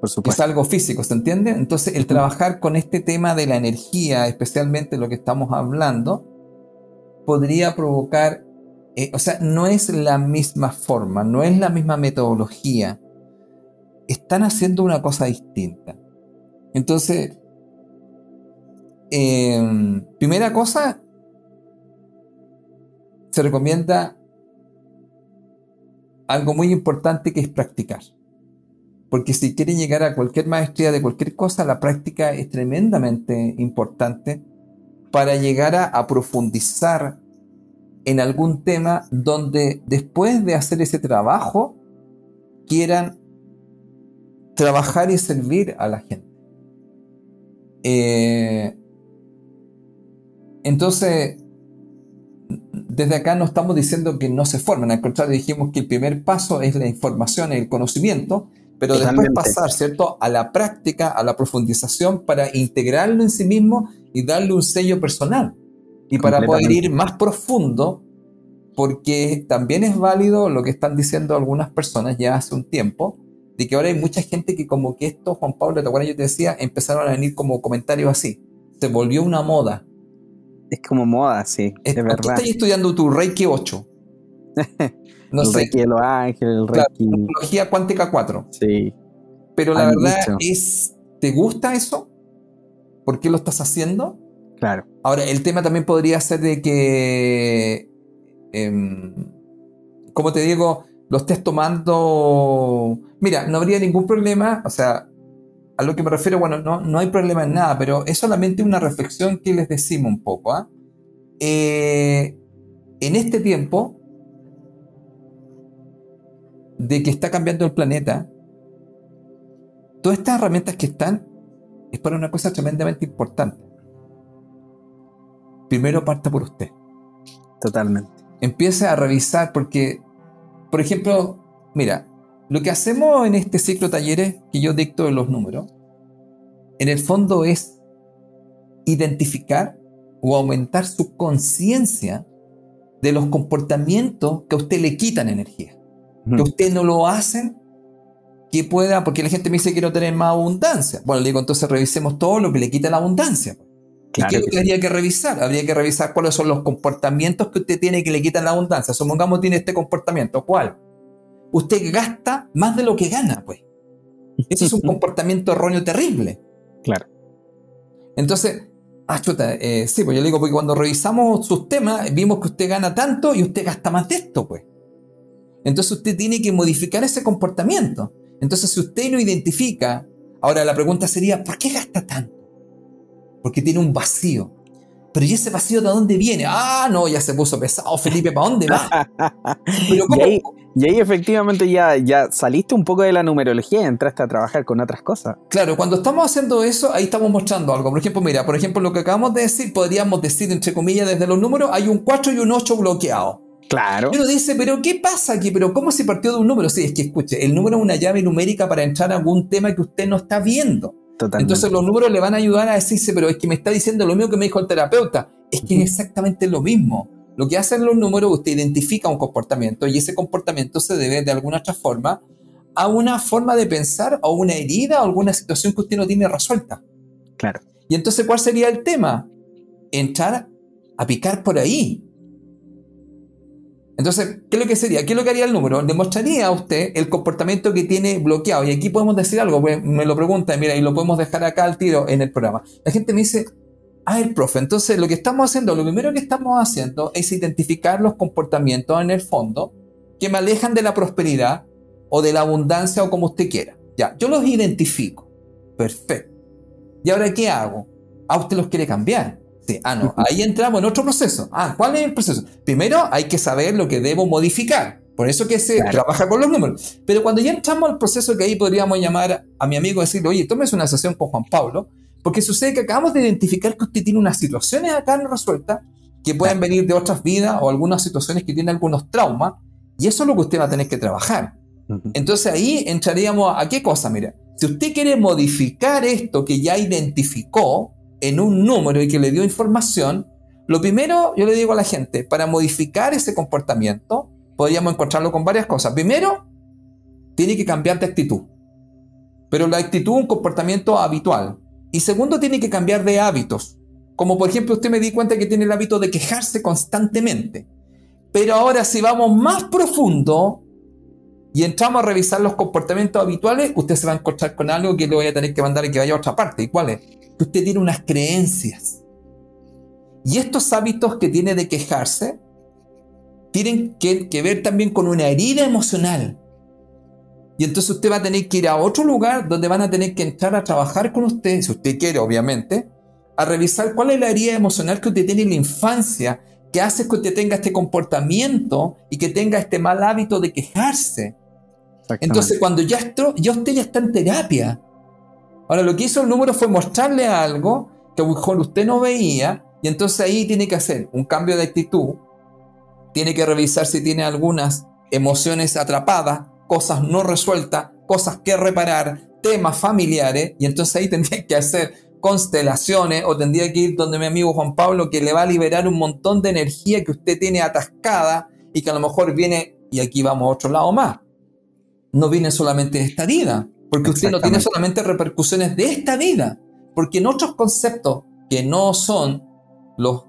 S2: Por supuesto. Es algo físico, ¿se entiende? Entonces, el trabajar con este tema de la energía, especialmente lo que estamos hablando, podría provocar, eh, o sea, no es la misma forma, no es la misma metodología. Están haciendo una cosa distinta. Entonces, em, primera cosa, se recomienda algo muy importante que es practicar. Porque si quieren llegar a cualquier maestría de cualquier cosa, la práctica es tremendamente importante para llegar a, profundizar en algún tema donde después de hacer ese trabajo quieran trabajar y servir a la gente. Eh, entonces, desde acá no estamos diciendo que no se formen, al contrario, dijimos que el primer paso es la información, el conocimiento, pero después pasar, ¿cierto?, a la práctica, a la profundización para integrarlo en sí mismo y darle un sello personal. Y para poder ir más profundo, porque también es válido lo que están diciendo algunas personas ya hace un tiempo, de que ahora hay mucha gente que como que esto, Juan Pablo, ¿te acuerdas? Yo te decía, empezaron a venir como comentarios así. Se volvió una moda.
S1: Es como moda, sí,
S2: es, verdad. ¿Tú estás estudiando tu Reiki 8?
S1: No el Reiki de los Ángeles, el Reiki.
S2: tecnología cuántica 4.
S1: Sí.
S2: Pero la verdad es, ¿te gusta eso? ¿Por qué lo estás haciendo?
S1: Claro.
S2: Ahora, el tema también podría ser de que, em, como te digo, lo estés tomando... Mira, no habría ningún problema, o sea, a lo que me refiero, bueno, no, no hay problema en nada, pero es solamente una reflexión que les decimos un poco. ¿ah? Eh, en este tiempo, de que está cambiando el planeta, todas estas herramientas que están es para una cosa tremendamente importante. Primero parta por usted.
S1: Totalmente.
S2: Empiece a revisar porque, por ejemplo, mira, lo que hacemos en este ciclo de talleres que yo dicto de los números, en el fondo es identificar o aumentar su conciencia de los comportamientos que a usted le quitan energía que usted no lo hacen, que pueda, porque la gente me dice que quiero tener más abundancia. Bueno, le digo, entonces revisemos todo lo que le quita la abundancia. ¿Y qué es lo que habría que revisar? Habría que revisar cuáles son los comportamientos que usted tiene que le quitan la abundancia. Supongamos tiene este comportamiento. ¿Cuál? Usted gasta más de lo que gana, pues. Ese es un comportamiento erróneo terrible.
S1: Claro.
S2: Entonces, ah, chuta, eh, sí, pues yo le digo, porque cuando revisamos sus temas, vimos que usted gana tanto y usted gasta más de esto, pues. Entonces usted tiene que modificar ese comportamiento. Entonces si usted lo identifica, ahora la pregunta sería, ¿por qué gasta tanto? Porque tiene un vacío. Pero ¿y ese vacío de dónde viene? Ah, no, ya se puso pesado, Felipe, ¿para dónde va?
S1: y, ahí, efectivamente ya, ya saliste un poco de la numerología y entraste a trabajar con otras cosas.
S2: Claro, cuando estamos haciendo eso, ahí estamos mostrando algo. Por ejemplo, mira, por ejemplo, lo que acabamos de decir, podríamos decir, entre comillas, desde los números, hay un 4 y un 8 bloqueados.
S1: Claro.
S2: Y uno dice, pero ¿qué pasa aquí? ¿Pero cómo se partió de un número? Sí, es que escuche, el número es una llave numérica para entrar a algún tema que usted no está viendo. Totalmente. Entonces los números le van a ayudar a decirse, pero es que me está diciendo lo mismo que me dijo el terapeuta. Es que es exactamente lo mismo. Lo que hacen los números, usted identifica un comportamiento y ese comportamiento se debe de alguna otra forma a una forma de pensar o una herida o alguna situación que usted no tiene resuelta.
S1: Claro.
S2: Y entonces, ¿cuál sería el tema? Entrar a picar por ahí. Entonces, ¿qué es lo que sería? ¿Qué es lo que haría el número? Demostraría a usted el comportamiento que tiene bloqueado. Y aquí podemos decir algo, pues, me lo pregunta, mira, y lo podemos dejar acá al tiro en el programa. La gente me dice, a ver, profe, entonces lo que estamos haciendo, lo primero que estamos haciendo es identificar los comportamientos en el fondo que me alejan de la prosperidad o de la abundancia o como usted quiera. Ya, yo los identifico. Perfecto. ¿Y ahora qué hago? Ah, usted los quiere cambiar. Sí, ah, no, ahí entramos en otro proceso. Ah, ¿cuál es el proceso? Primero hay que saber lo que debo modificar. Por eso que se trabaja con los números. Pero cuando ya entramos al proceso que ahí podríamos llamar a mi amigo y decirle, oye, tómese una sesión con Juan Pablo, porque sucede que acabamos de identificar que usted tiene unas situaciones acá no resueltas que pueden venir de otras vidas o algunas situaciones que tienen algunos traumas, y eso es lo que usted va a tener que trabajar. Entonces ahí entraríamos a qué cosa, mira, si usted quiere modificar esto que ya identificó en un número y que le dio información, lo primero yo le digo a la gente, para modificar ese comportamiento, podríamos encontrarlo con varias cosas. Primero, tiene que cambiar de actitud. Pero la actitud es un comportamiento habitual. Y segundo, tiene que cambiar de hábitos. Como por ejemplo, usted me di cuenta que tiene el hábito de quejarse constantemente. Pero ahora si vamos más profundo y entramos a revisar los comportamientos habituales, usted se va a encontrar con algo que le voy a tener que mandar y que vaya a otra parte. ¿Y cuál es? Que usted tiene unas creencias. Y estos hábitos que tiene de quejarse tienen que, ver también con una herida emocional. Y entonces usted va a tener que ir a otro lugar donde van a tener que entrar a trabajar con usted, si usted quiere, obviamente, a revisar cuál es la herida emocional que usted tiene en la infancia, que hace que usted tenga este comportamiento y que tenga este mal hábito de quejarse. Entonces, cuando ya, ya usted ya está en terapia, ahora lo que hizo el número fue mostrarle algo que a lo mejor usted no veía, y entonces ahí tiene que hacer un cambio de actitud, tiene que revisar si tiene algunas emociones atrapadas, cosas no resueltas, cosas que reparar, temas familiares, y entonces ahí tendría que hacer constelaciones o tendría que ir donde mi amigo Juan Pablo que le va a liberar un montón de energía que usted tiene atascada y que a lo mejor viene, y aquí vamos a otro lado más, no viene solamente de esta vida, porque usted no tiene solamente repercusiones de esta vida, porque en otros conceptos que no son los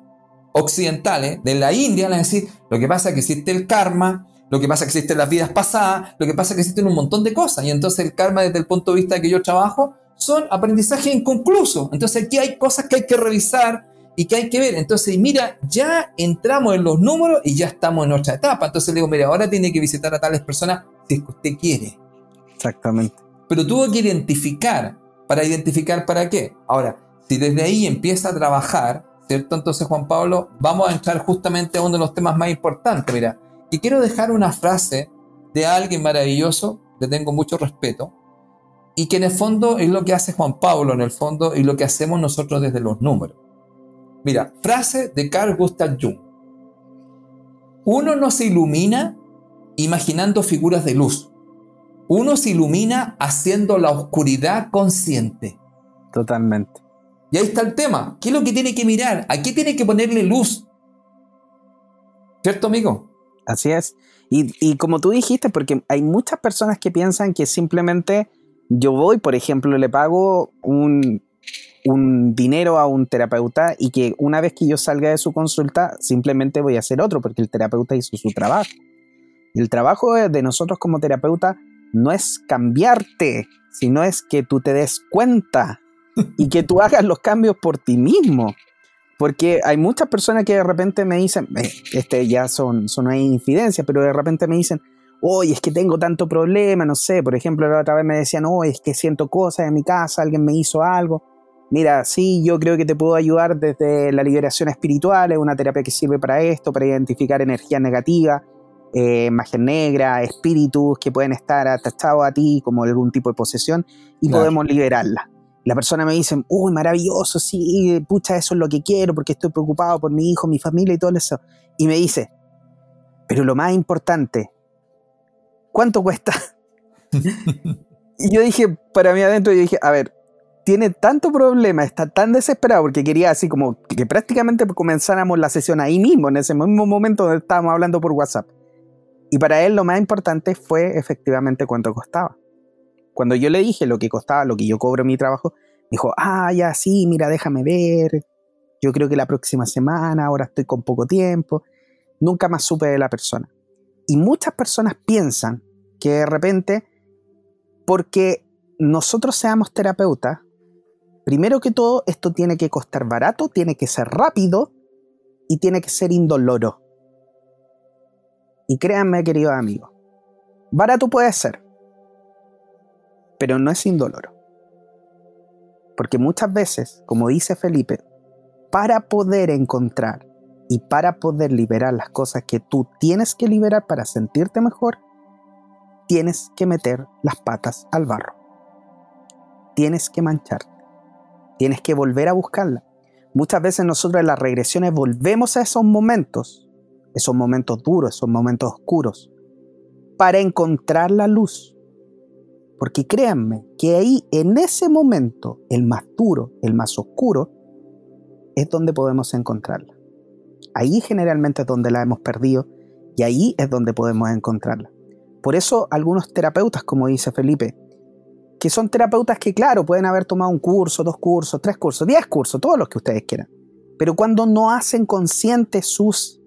S2: occidentales de la India, es decir, lo que pasa es que existe el karma, lo que pasa es que existen las vidas pasadas, lo que pasa es que existen un montón de cosas. Y entonces el karma desde el punto de vista que yo trabajo son aprendizaje inconcluso. Entonces aquí hay cosas que hay que revisar y que hay que ver. Entonces, mira, ya entramos en los números y ya estamos en otra etapa. Entonces le digo, mira, ahora tiene que visitar a tales personas si es que usted quiere.
S1: Exactamente.
S2: Pero tuvo que identificar. ¿Para identificar para qué? Ahora, si desde ahí empieza a trabajar, ¿cierto? Entonces, Juan Pablo, vamos a entrar justamente a uno de los temas más importantes. Mira, y quiero dejar una frase de alguien maravilloso, le tengo mucho respeto, y que en el fondo es lo que hace Juan Pablo, en el fondo, y lo que hacemos nosotros desde los números. Mira, frase de Carl Gustav Jung. Uno no se ilumina imaginando figuras de luz. Uno se ilumina haciendo la oscuridad consciente.
S1: Totalmente.
S2: Y ahí está el tema. ¿Qué es lo que tiene que mirar? ¿A qué tiene que ponerle luz? ¿Cierto, amigo?
S1: Así es. Y, como tú dijiste, porque hay muchas personas que piensan que simplemente yo voy, por ejemplo, le pago un, un dinero a un terapeuta y que una vez que yo salga de su consulta, simplemente voy a hacer otro, porque el terapeuta hizo su trabajo. El trabajo de nosotros como terapeuta no es cambiarte, sino es que tú te des cuenta y que tú hagas los cambios por ti mismo. Porque hay muchas personas que de repente me dicen, este ya son, son una infidencia, pero de repente me dicen, oye, es que tengo tanto problema, no sé, por ejemplo, la otra vez me decían, oye, es que siento cosas en mi casa, alguien me hizo algo. Mira, sí, yo creo que te puedo ayudar desde la liberación espiritual, es una terapia que sirve para esto, para identificar energía negativa, eh, magia negra, espíritus que pueden estar atachados a ti como algún tipo de posesión y podemos liberarla la persona me dice, uy, maravilloso, sí, pucha, eso es lo que quiero porque estoy preocupado por mi hijo, mi familia y todo eso. Y me dice, pero lo más importante, ¿cuánto cuesta? y yo dije, para mí adentro, yo dije, a ver, tiene tanto problema, está tan desesperado porque quería así como que prácticamente comenzáramos la sesión ahí mismo, en ese mismo momento donde estábamos hablando por WhatsApp. Y para él lo más importante fue efectivamente cuánto costaba. Cuando yo le dije lo que costaba, lo que yo cobro en mi trabajo, dijo, ah, ya sí, mira, déjame ver. Yo creo que la próxima semana, ahora estoy con poco tiempo. Nunca más supe de la persona. Y muchas personas piensan que de repente, porque nosotros seamos terapeutas, primero que todo, esto tiene que costar barato, tiene que ser rápido y tiene que ser indoloro. Y créanme, queridos amigos, barato puede ser, pero no es indoloro. Porque muchas veces, como dice Felipe, para poder encontrar y para poder liberar las cosas que tú tienes que liberar para sentirte mejor, tienes que meter las patas al barro. Tienes que mancharte. Tienes que volver a buscarla. Muchas veces nosotros en las regresiones volvemos a esos momentos, esos momentos duros, esos momentos oscuros, para encontrar la luz. Porque créanme que ahí, en ese momento, el más duro, el más oscuro, es donde podemos encontrarla. Ahí generalmente es donde la hemos perdido y ahí es donde podemos encontrarla. Por eso algunos terapeutas, como dice Felipe, que son terapeutas que, claro, pueden haber tomado un curso, dos cursos, tres cursos, diez cursos, todos los que ustedes quieran. Pero cuando no hacen conscientes sus,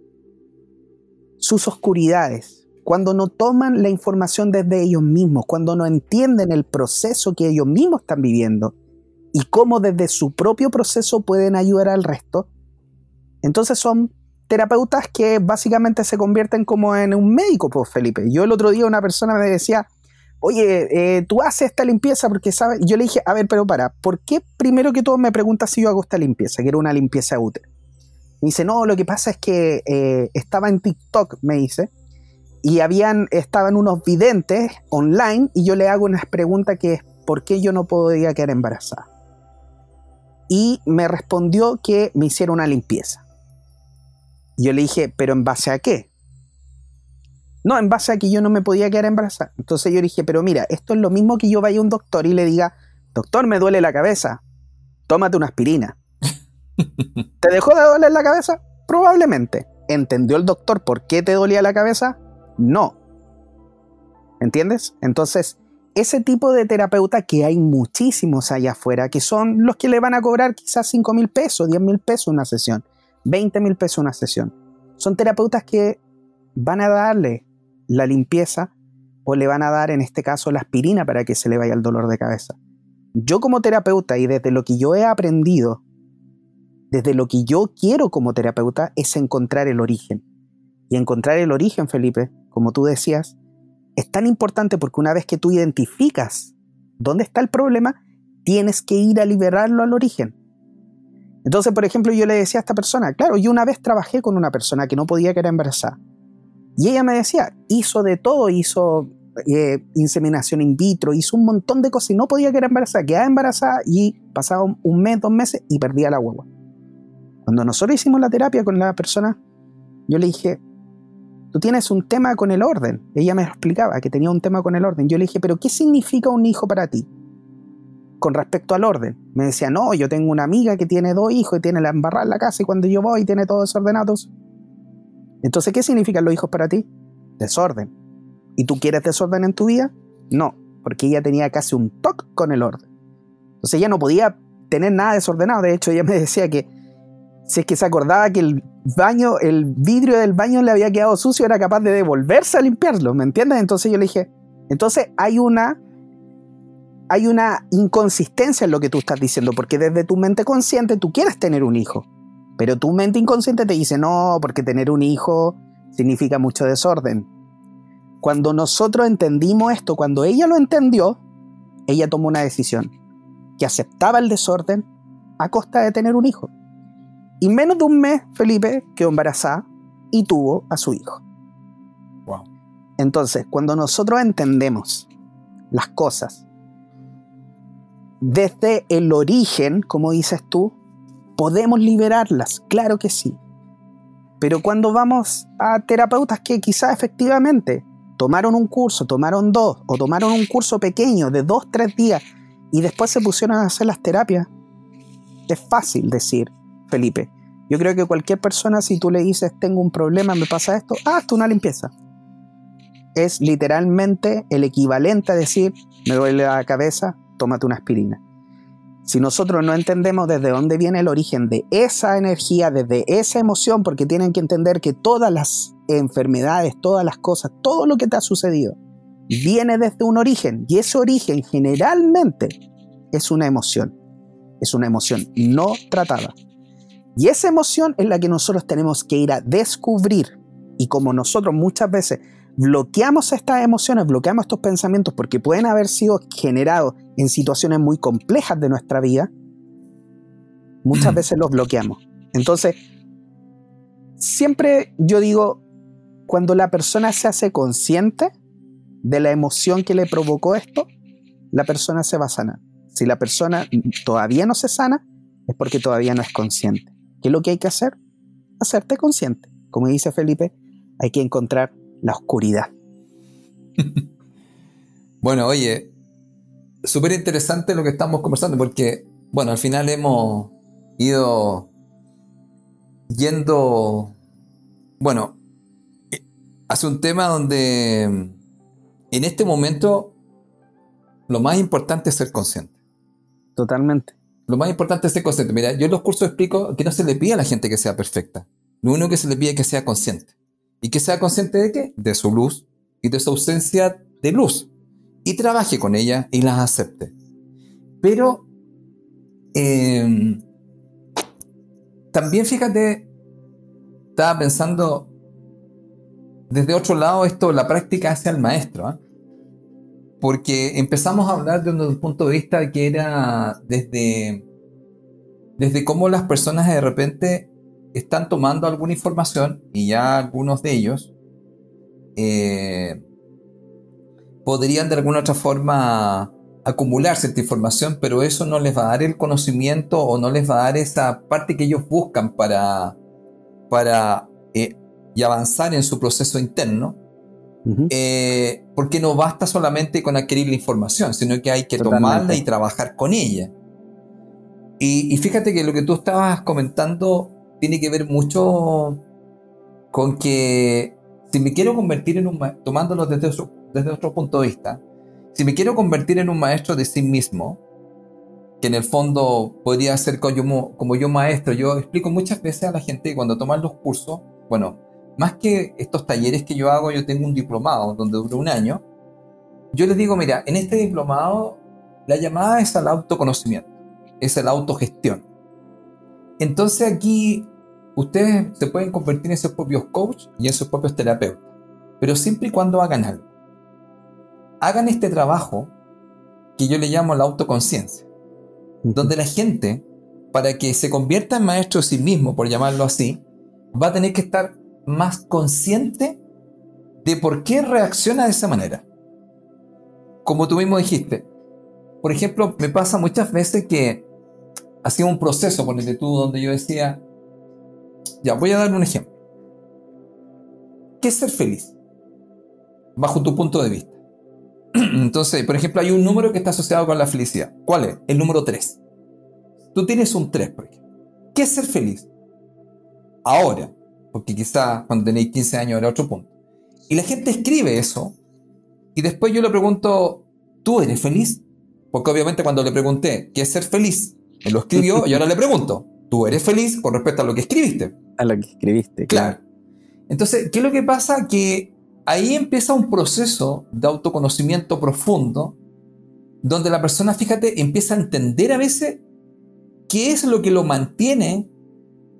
S1: sus oscuridades, cuando no toman la información desde ellos mismos, cuando no entienden el proceso que ellos mismos están viviendo y cómo desde su propio proceso pueden ayudar al resto, entonces son terapeutas que básicamente se convierten como en un médico, pues Felipe. Yo el otro día una persona me decía, oye, eh, tú haces esta limpieza porque sabes, yo le dije, a ver, pero para, ¿por qué primero que todo me preguntas si yo hago esta limpieza, que era una limpieza útil? Me dice, no, lo que pasa es que eh, estaba en TikTok, me dice, y habían, estaban unos videntes online y yo le hago una pregunta que es, ¿por qué yo no podía quedar embarazada? Y me respondió que me hiciera una limpieza. Yo le dije, ¿pero en base a qué? No, en base a que yo no me podía quedar embarazada. Entonces yo dije, pero mira, esto es lo mismo que yo vaya a un doctor y le diga, doctor, me duele la cabeza, tómate una aspirina. ¿Te dejó de doler la cabeza? Probablemente. ¿Entendió el doctor por qué te dolía la cabeza? No. ¿Entiendes? Entonces, ese tipo de terapeuta que hay muchísimos allá afuera, que son los que le van a cobrar quizás 5 mil pesos, 10 mil pesos una sesión, 20 mil pesos una sesión. Son terapeutas que van a darle la limpieza o le van a dar en este caso la aspirina para que se le vaya el dolor de cabeza. Yo como terapeuta y desde lo que yo he aprendido, desde lo que yo quiero como terapeuta es encontrar el origen. Y encontrar el origen, Felipe, como tú decías, es tan importante porque una vez que tú identificas dónde está el problema, tienes que ir a liberarlo al origen. Entonces, por ejemplo, yo le decía a esta persona, claro, yo una vez trabajé con una persona que no podía quedar embarazada. Y ella me decía, hizo de todo, hizo eh, inseminación in vitro, hizo un montón de cosas y no podía quedar embarazada, quedaba embarazada y pasaba un mes, dos meses y perdía la hueva. Cuando nosotros hicimos la terapia con la persona, yo le dije, tú tienes un tema con el orden. Ella me explicaba que tenía un tema con el orden. Yo le dije, pero ¿qué significa un hijo para ti? Con respecto al orden. Me decía, no, yo tengo una amiga que tiene dos hijos y tiene la embarrada en la casa y cuando yo voy tiene todo desordenado. Entonces, ¿qué significan los hijos para ti? Desorden. ¿Y tú quieres desorden en tu vida? No, porque ella tenía casi un toque con el orden. Entonces ella no podía tener nada desordenado. De hecho, ella me decía que si es que se acordaba que el baño, el vidrio del baño le había quedado sucio, era capaz de devolverse a limpiarlo, ¿me entiendes? Entonces yo le dije, entonces hay una hay una inconsistencia en lo que tú estás diciendo, porque desde tu mente consciente tú quieres tener un hijo. Pero tu mente inconsciente te dice, no, porque tener un hijo significa mucho desorden. Cuando nosotros entendimos esto, cuando ella lo entendió, ella tomó una decisión, que aceptaba el desorden a costa de tener un hijo. Y menos de un mes, Felipe quedó embarazada y tuvo a su hijo. Wow. Entonces, cuando nosotros entendemos las cosas desde el origen, como dices tú, podemos liberarlas, claro que sí. Pero cuando vamos a terapeutas que quizás efectivamente tomaron un curso, tomaron dos, o tomaron un curso pequeño de dos, tres días, y después se pusieron a hacer las terapias, es fácil decir, Felipe. Yo creo que cualquier persona, si tú le dices, tengo un problema, me pasa esto, hazte una limpieza. Es literalmente el equivalente a decir, me duele la cabeza, tómate una aspirina. Si nosotros no entendemos desde dónde viene el origen de esa energía, desde esa emoción, porque tienen que entender que todas las enfermedades, todas las cosas, todo lo que te ha sucedido, viene desde un origen. Y ese origen generalmente es una emoción. es una emoción no tratada. Y esa emoción es la que nosotros tenemos que ir a descubrir. Y como nosotros muchas veces bloqueamos estas emociones, bloqueamos estos pensamientos porque pueden haber sido generados en situaciones muy complejas de nuestra vida, muchas veces los bloqueamos. Entonces, siempre yo digo, cuando la persona se hace consciente de la emoción que le provocó esto, la persona se va a sanar. Si la persona todavía no se sana, es porque todavía no es consciente. ¿Qué es lo que hay que hacer? Hacerte consciente. Como dice Felipe, hay que encontrar la oscuridad.
S2: bueno, oye, súper interesante lo que estamos conversando porque, bueno, al final hemos ido yendo, bueno, hace un tema donde en este momento lo más importante es ser consciente.
S1: Totalmente.
S2: Lo más importante es ser consciente. Mira, yo en los cursos explico que no se le pide a la gente que sea perfecta. Lo único que se le pide es que sea consciente. ¿Y que sea consciente de qué? De su luz y de su ausencia de luz. Y trabaje con ella y las acepte. Pero em, también fíjate, estaba pensando desde otro lado esto, la práctica hacia el maestro. ¿ah? Porque empezamos a hablar de un punto de vista que era desde, desde cómo las personas de repente están tomando alguna información y ya algunos de ellos eh, podrían de alguna otra forma acumular cierta información, pero eso no les va a dar el conocimiento o no les va a dar esa parte que ellos buscan para, para eh, y avanzar en su proceso interno. Eh, porque no basta solamente con adquirir la información, sino que hay que tomarla y trabajar con ella. Y, y, fíjate que lo que tú estabas comentando tiene que ver mucho con que si me quiero convertir en un tomándolo desde otro, desde otro punto de vista, si me quiero convertir en un maestro de sí mismo, que en el fondo podría ser como yo, como yo maestro, yo explico muchas veces a la gente cuando toman los cursos, bueno, más que estos talleres que yo hago, yo tengo un diplomado donde dura un año, yo les digo, mira, en este diplomado la llamada es al autoconocimiento, es la autogestión. Entonces aquí ustedes se pueden convertir en sus propios coaches y en sus propios terapeutas, pero siempre y cuando hagan algo. Hagan este trabajo que yo le llamo la autoconciencia, donde la gente, para que se convierta en maestro de sí mismo, por llamarlo así, va a tener que estar más consciente de por qué reacciona de esa manera. Como tú mismo dijiste, por ejemplo, me pasa muchas veces que hacía un proceso, ponete tú, donde yo decía, ya, voy a dar un ejemplo. ¿Qué es ser feliz? Bajo tu punto de vista. Entonces, por ejemplo, hay un número que está asociado con la felicidad. ¿Cuál es? El número 3. Tú tienes un 3, por. ¿Qué es ser feliz? Ahora, porque quizá cuando tenéis 15 años era otro punto. Y la gente escribe eso, y después yo le pregunto, ¿tú eres feliz? Porque obviamente cuando le pregunté, ¿qué es ser feliz? Él lo escribió y ahora le pregunto, ¿tú eres feliz con respecto a lo que escribiste?
S1: A lo que escribiste,
S2: claro. Entonces, ¿qué es lo que pasa? Que ahí empieza un proceso de autoconocimiento profundo, donde la persona, fíjate, empieza a entender a veces qué es lo que lo mantiene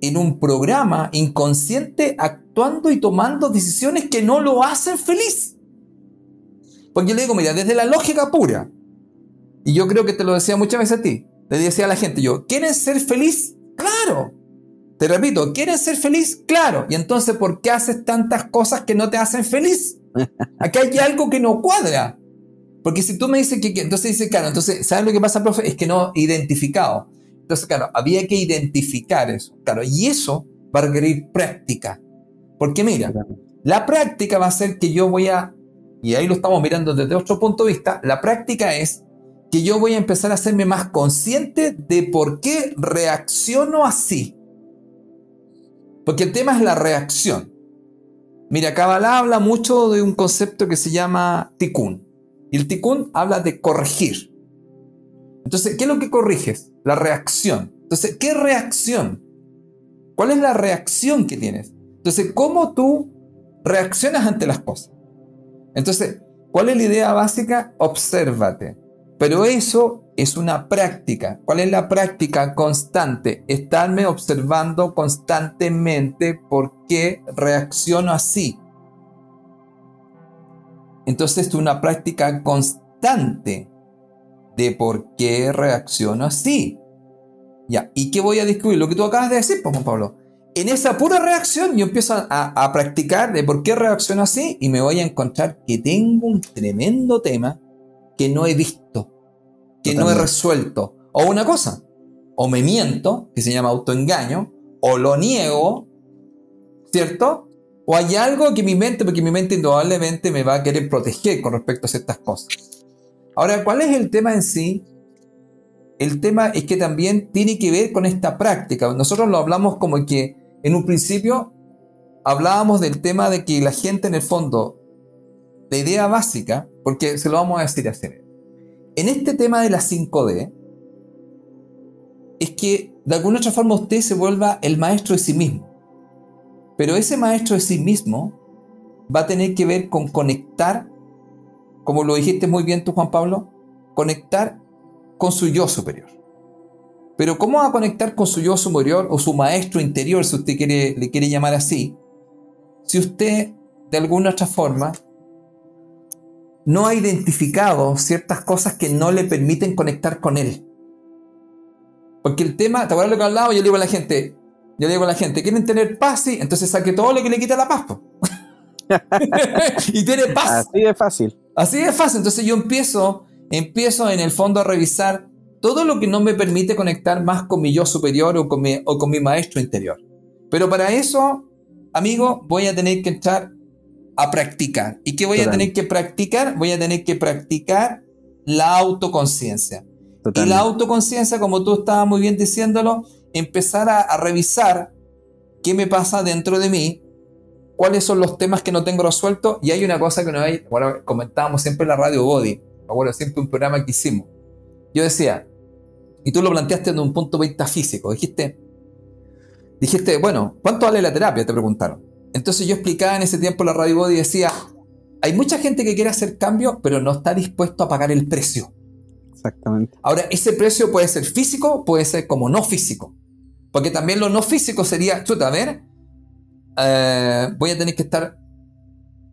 S2: en un programa inconsciente actuando y tomando decisiones que no lo hacen feliz. Porque yo le digo, mira, desde la lógica pura, y yo creo que te lo decía muchas veces a ti, le decía a la gente yo, ¿quieren ser feliz? Claro. Te repito, ¿quieres ser feliz? Claro. Y entonces, ¿por qué haces tantas cosas que no te hacen feliz? Aquí hay algo que no cuadra. Porque si tú me dices que, entonces dice, claro, entonces, ¿sabes lo que pasa, profe? Es que no identificado. Entonces, claro, había que identificar eso. Claro, y eso va a requerir práctica. Porque mira, la práctica va a ser que yo voy a, y ahí lo estamos mirando desde otro punto de vista, la práctica es que yo voy a empezar a hacerme más consciente de por qué reacciono así. Porque el tema es la reacción. Mira, Kabbalah habla mucho de un concepto que se llama tikkun. Y el tikkun habla de corregir. Entonces, ¿qué es lo que corriges? La reacción. Entonces, ¿qué reacción? ¿Cuál es la reacción que tienes? Entonces, ¿cómo tú reaccionas ante las cosas? Entonces, ¿cuál es la idea básica? Obsérvate Pero eso es una práctica. ¿Cuál es la práctica constante? Estarme observando constantemente por qué reacciono así. Entonces es una práctica constante de por qué reacciono así. Ya, ¿y qué voy a descubrir? Lo que tú acabas de decir, pues, Juan Pablo. En esa pura reacción yo empiezo a, a practicar de por qué reacciono así y me voy a encontrar que tengo un tremendo tema que no he visto, que no he resuelto. O una cosa, o me miento, que se llama autoengaño, o lo niego, ¿cierto? O hay algo que mi mente, porque mi mente indudablemente me va a querer proteger con respecto a ciertas cosas. Ahora, ¿cuál es el tema en sí? El tema es que también tiene que ver con esta práctica. Nosotros lo hablamos como que en un principio hablábamos del tema de que la gente en el fondo, la idea básica, porque se lo vamos a decir así. En este tema de la 5D, es que de alguna otra forma usted se vuelva el maestro de sí mismo. Pero ese maestro de sí mismo va a tener que ver con conectar, como lo dijiste muy bien tú, Juan Pablo, conectar con su yo superior. Pero ¿cómo va a conectar con su yo superior o su maestro interior, si usted quiere, le quiere llamar así? Si usted, de alguna otra forma, no ha identificado ciertas cosas que no le permiten conectar con él. Porque el tema, ¿te acuerdas lo que hablaba? Yo le digo a la gente, yo le digo a la gente, ¿quieren tener paz? Sí, entonces saque todo lo que le quita la paz. y tiene paz.
S1: Así de fácil.
S2: Así de fácil. Entonces yo empiezo, empiezo en el fondo a revisar todo lo que no me permite conectar más con mi yo superior o con mi, o con mi maestro interior. Pero para eso, amigo, voy a tener que entrar a practicar. ¿Y qué voy a tener que practicar? Voy a tener que practicar la autoconciencia. Y la autoconciencia, como tú estabas muy bien diciéndolo, empezar a, revisar qué me pasa dentro de mí, cuáles son los temas que no tengo resueltos. Y hay una cosa que nos bueno, comentábamos siempre en la radio Body, bueno, siempre un programa que hicimos. Yo decía, y tú lo planteaste desde un punto de vista físico, dijiste, dijiste, bueno, ¿cuánto vale la terapia? Te preguntaron. Entonces yo explicaba en ese tiempo en la Radio Body y decía, hay mucha gente que quiere hacer cambios, pero no está dispuesto a pagar el precio.
S1: Exactamente.
S2: Ahora, ese precio puede ser físico, puede ser como no físico. Porque también lo no físico sería, chuta, a ver, eh, voy a tener que estar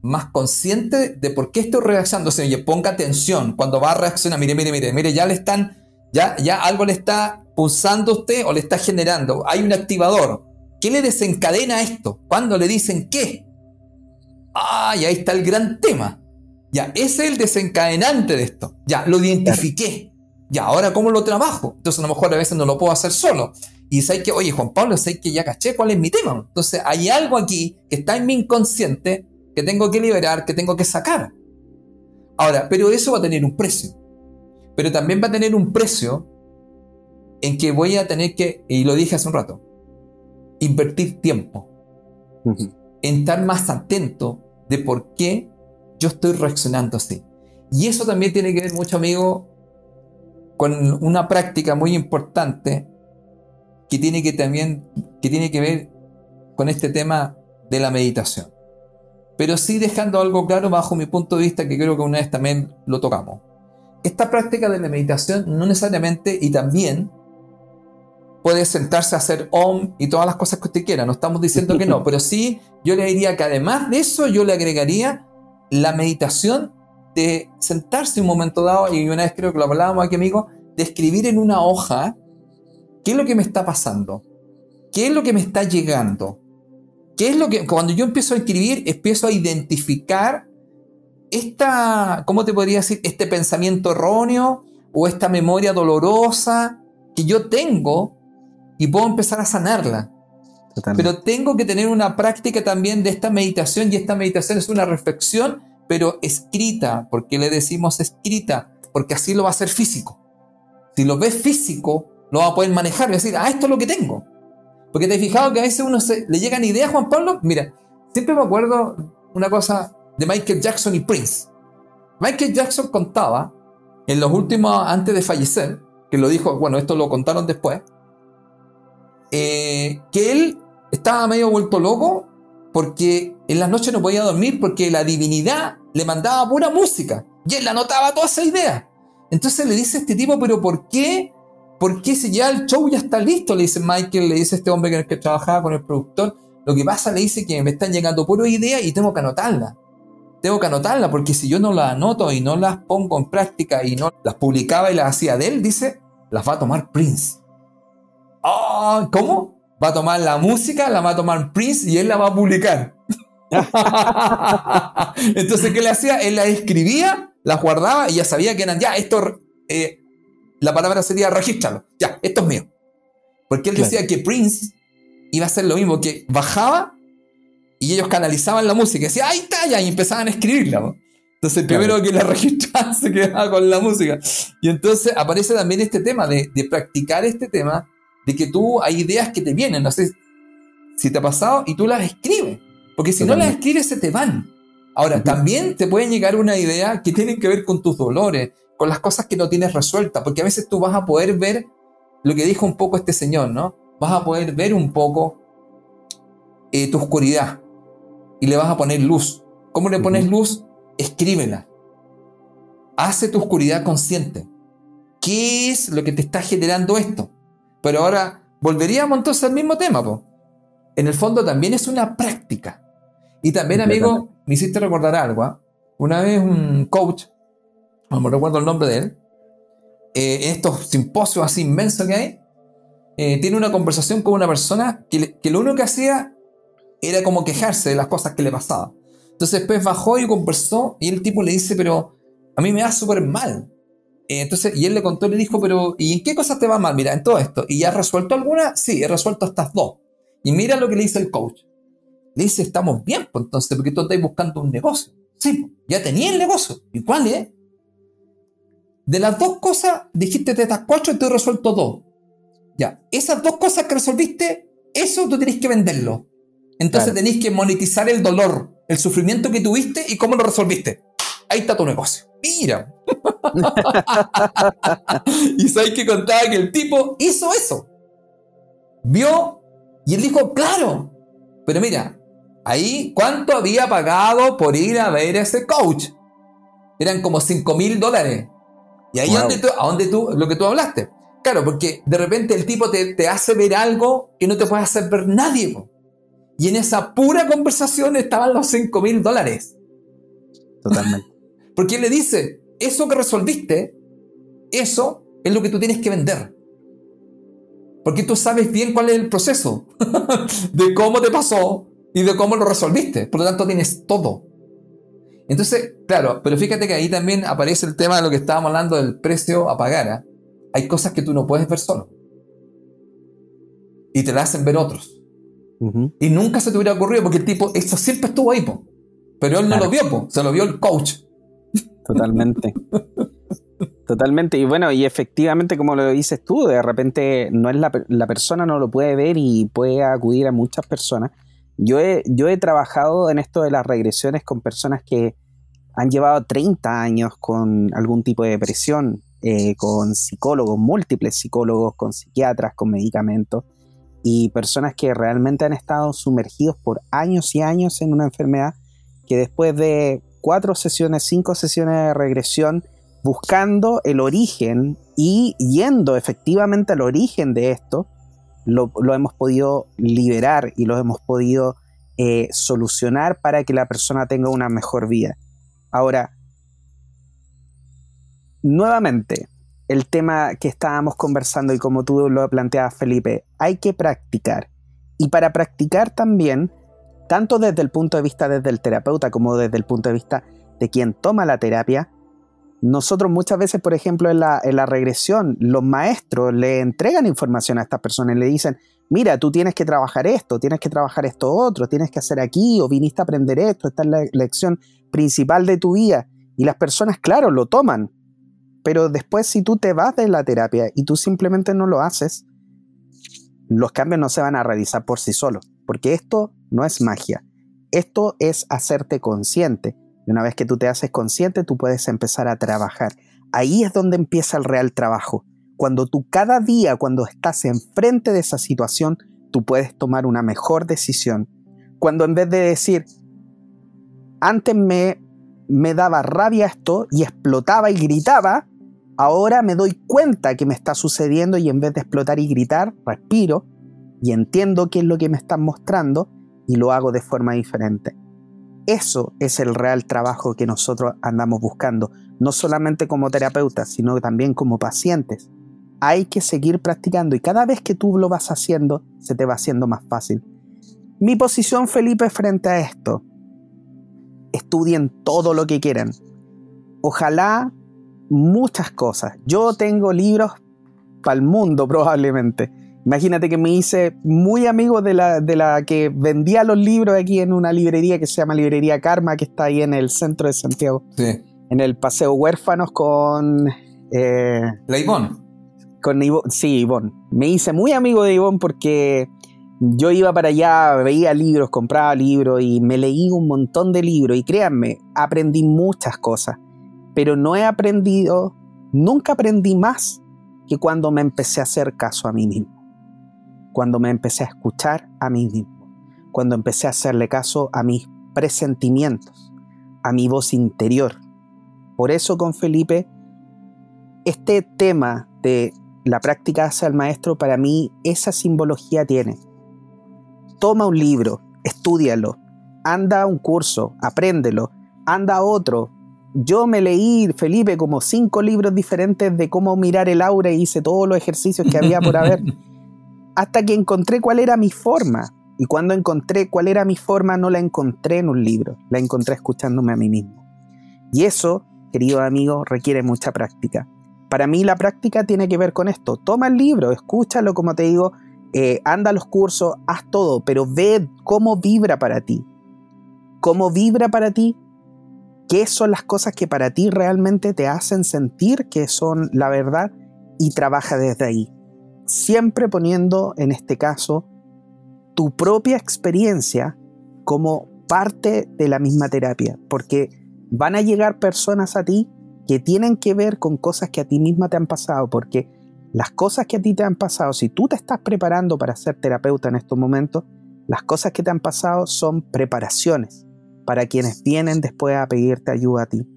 S2: más consciente de por qué estoy reaccionando. Oye, ponga atención cuando va a reaccionar. Mire, mire, mire, mire, ya le están, ya, ya algo le está pulsando a usted o le está generando. Hay un activador. ¿Qué le desencadena esto? ¿Cuándo le dicen qué? Ah, y ahí está el gran tema. Ya, ese es el desencadenante de esto. Ya, lo identifiqué. Ya, ahora cómo lo trabajo. Entonces a lo mejor a veces no lo puedo hacer solo. Y sé que, oye, Juan Pablo, sé que ya caché cuál es mi tema. Entonces hay algo aquí que está en mi inconsciente que tengo que liberar, que tengo que sacar. Ahora, pero eso va a tener un precio. Pero también va a tener un precio en que voy a tener que, y lo dije hace un rato, invertir tiempo en estar más atento de por qué yo estoy reaccionando así. Y eso también tiene que ver mucho, amigo, con una práctica muy importante que tiene que también que tiene que ver con este tema de la meditación. Pero sí dejando algo claro bajo mi punto de vista que creo que una vez también lo tocamos. Esta práctica de la meditación no necesariamente y también puede sentarse a hacer om y todas las cosas que usted quiera, no estamos diciendo que no, pero sí yo le diría que además de eso yo le agregaría la meditación de sentarse un momento dado, y una vez creo que lo hablábamos aquí amigo, de escribir en una hoja qué es lo que me está pasando, qué es lo que me está llegando, qué es lo que, cuando yo empiezo a escribir, empiezo a identificar esta, ¿cómo te podría decir? Este pensamiento erróneo o esta memoria dolorosa que yo tengo y puedo empezar a sanarla. Pero tengo que tener una práctica también de esta meditación y esta meditación es una reflexión, pero escrita. ¿Por qué le decimos escrita? Porque así lo va a hacer físico. Si lo ves físico, lo va a poder manejar y decir, ah, esto es lo que tengo. Porque te has fijado que a veces uno se, le llegan ideas, Juan Pablo. Mira, siempre me acuerdo una cosa de Michael Jackson y Prince. Michael Jackson contaba en los últimos, antes de fallecer, que lo dijo, bueno, esto lo contaron después, eh, que él estaba medio vuelto loco porque en las noches no podía dormir porque la divinidad le mandaba pura música y él anotaba toda esa idea. Entonces le dice a este tipo, pero ¿por qué? ¿Por qué si ya el show ya está listo? Le dice Michael, le dice este hombre que, trabajaba con el productor. Lo que pasa, le dice que me están llegando puro ideas y tengo que anotarlas. Tengo que anotarlas porque si yo no las anoto y no las pongo en práctica y no las publicaba y las hacía de él, dice, las va a tomar Prince. Oh, ¿Cómo? Va a tomar la música, la va a tomar Prince y él la va a publicar. Entonces, ¿qué le hacía? Él la escribía, la guardaba y ya sabía que eran, ya, esto, eh, la palabra sería registrarlo, ya, esto es mío. Porque él decía que Prince iba a hacer lo mismo, que bajaba y ellos canalizaban la música y decía, ahí está, ya, y empezaban a escribirla. Entonces, el primero que la registraba se quedaba con la música. Y entonces aparece también este tema de, de practicar este tema, de que tú hay ideas que te vienen, no sé si te ha pasado, y tú las escribes. Porque si no las escribes, se te van. Ahora, también te pueden llegar una idea que tiene que ver con tus dolores, con las cosas que no tienes resueltas, porque a veces tú vas a poder ver lo que dijo un poco este señor, ¿no? Vas a poder ver un poco eh, tu oscuridad y le vas a poner luz. ¿Cómo le pones luz? Escríbela. Hace tu oscuridad consciente. ¿Qué es lo que te está generando esto? Pero ahora volveríamos entonces al mismo tema, po. En el fondo también es una práctica. Y también, amigo, me hiciste recordar algo. ¿ah? Una vez un coach, no me recuerdo el nombre de él, eh, estos simposios así inmensos que hay, eh, tiene una conversación con una persona que, lo único que hacía era como quejarse de las cosas que le pasaban. Entonces después bajó y conversó y el tipo le dice, pero a mí me va súper mal. Eh, entonces, y él le contó y le dijo, pero ¿y en qué cosas te va mal? Mira, en todo esto. ¿Y has resuelto alguna? Sí, he resuelto estas dos. Y mira lo que le dice el coach dice, estamos bien, pues entonces, porque tú estás buscando un negocio. Sí, pues, ya tenía el negocio. ¿Y cuál es? De las dos cosas, dijiste de estas cuatro y te he resuelto dos. Ya, esas dos cosas que resolviste, eso tú tenés que venderlo. Entonces tenés que monetizar el dolor, el sufrimiento que tuviste y cómo lo resolviste. Ahí está tu negocio. Mira. y sabes que contaba que el tipo hizo eso. Vio y él dijo, claro. Pero mira, Ahí, ¿cuánto había pagado por ir a ver a ese coach? Eran como 5 mil dólares. Y ahí donde tú, a donde tú, lo que tú hablaste. Claro, porque de repente el tipo te, hace ver algo que no te puede hacer ver nadie. Y en esa pura conversación estaban los 5 mil dólares.
S1: Totalmente.
S2: porque él le dice, eso que resolviste, eso es lo que tú tienes que vender. Porque tú sabes bien cuál es el proceso de cómo te pasó, y de cómo lo resolviste. Por lo tanto, tienes todo. Entonces, claro, pero fíjate que ahí también aparece el tema de lo que estábamos hablando del precio a pagar. ¿ah? Hay cosas que tú no puedes ver solo. Y te las hacen ver otros. Y nunca se te hubiera ocurrido porque el tipo, eso siempre estuvo ahí, po. pero él no lo vio, po. se lo vio el coach.
S1: Totalmente. Totalmente. Y bueno, y efectivamente, como lo dices tú, de repente no es la, la persona no lo puede ver y puede acudir a muchas personas yo he, trabajado en esto de las regresiones con personas que han llevado 30 años con algún tipo de depresión, eh, con psicólogos, múltiples psicólogos, con psiquiatras, con medicamentos, y personas que realmente han estado sumergidos por años y años en una enfermedad que después de cuatro sesiones, cinco sesiones de regresión, buscando el origen y yendo efectivamente al origen de esto, lo, hemos podido liberar y lo hemos podido eh, solucionar para que la persona tenga una mejor vida. Ahora, nuevamente, el tema que estábamos conversando y como tú lo planteabas, Felipe, hay que practicar. Y para practicar también, tanto desde el punto de vista desde el terapeuta como desde el punto de vista de quien toma la terapia, nosotros muchas veces, por ejemplo, en la, regresión, los maestros le entregan información a estas personas y le dicen, mira, tú tienes que trabajar esto, tienes que trabajar esto otro, tienes que hacer aquí o viniste a aprender esto, esta es la lección principal de tu vida. Y las personas, claro, lo toman, pero después si tú te vas de la terapia y tú simplemente no lo haces, los cambios no se van a realizar por sí solos, porque esto no es magia, esto es hacerte consciente y una vez que tú te haces consciente, tú puedes empezar a trabajar. Ahí es donde empieza el real trabajo. Cuando tú cada día, cuando estás enfrente de esa situación, tú puedes tomar una mejor decisión. Cuando en vez de decir, antes me, me daba rabia esto y explotaba y gritaba, Ahora me doy cuenta que me está sucediendo y en vez de explotar y gritar, respiro y entiendo qué es lo que me están mostrando y lo hago de forma diferente. Eso es el real trabajo que nosotros andamos buscando, no solamente como terapeutas, sino también como pacientes. Hay que seguir practicando y cada vez que tú lo vas haciendo, se te va haciendo más fácil. Mi posición, Felipe, frente a esto, estudien todo lo que quieran. Ojalá muchas cosas. Yo tengo libros para el mundo probablemente. Imagínate que me hice muy amigo de la, de la que vendía los libros aquí en una librería que se llama Librería Karma, que está ahí en el centro de Santiago.
S2: Sí.
S1: En el Paseo Huérfanos con...
S2: Eh, la Ivonne.
S1: Con Ivonne, sí, Ivonne. Me hice muy amigo de Ivonne porque yo iba para allá, veía libros, compraba libros y me leí un montón de libros y créanme, aprendí muchas cosas pero no he aprendido, nunca aprendí más que cuando me empecé a hacer caso a mí mismo, cuando me empecé a escuchar a mí mismo, cuando empecé a hacerle caso a mis presentimientos, a mi voz interior. Por eso con Felipe, este tema de la práctica hacia el maestro, para mí esa simbología tiene. Toma un libro, estúdialo, anda a un curso, apréndelo, anda a otro, yo me leí, Felipe, como cinco libros diferentes de cómo mirar el aura y hice todos los ejercicios que había por haber, hasta que encontré cuál era mi forma. Y cuando encontré cuál era mi forma, no la encontré en un libro, la encontré escuchándome a mí mismo. Y eso, querido amigo, requiere mucha práctica. Para mí la práctica tiene que ver con esto. Toma el libro, escúchalo, como te digo, eh, anda a los cursos, haz todo, pero ve cómo vibra para ti. Cómo vibra para ti qué son las cosas que para ti realmente te hacen sentir que son la verdad y trabaja desde ahí. Siempre poniendo en este caso tu propia experiencia como parte de la misma terapia, porque van a llegar personas a ti que tienen que ver con cosas que a ti misma te han pasado, porque las cosas que a ti te han pasado, si tú te estás preparando para ser terapeuta en estos momentos, las cosas que te han pasado son preparaciones para quienes vienen después a pedirte ayuda a ti.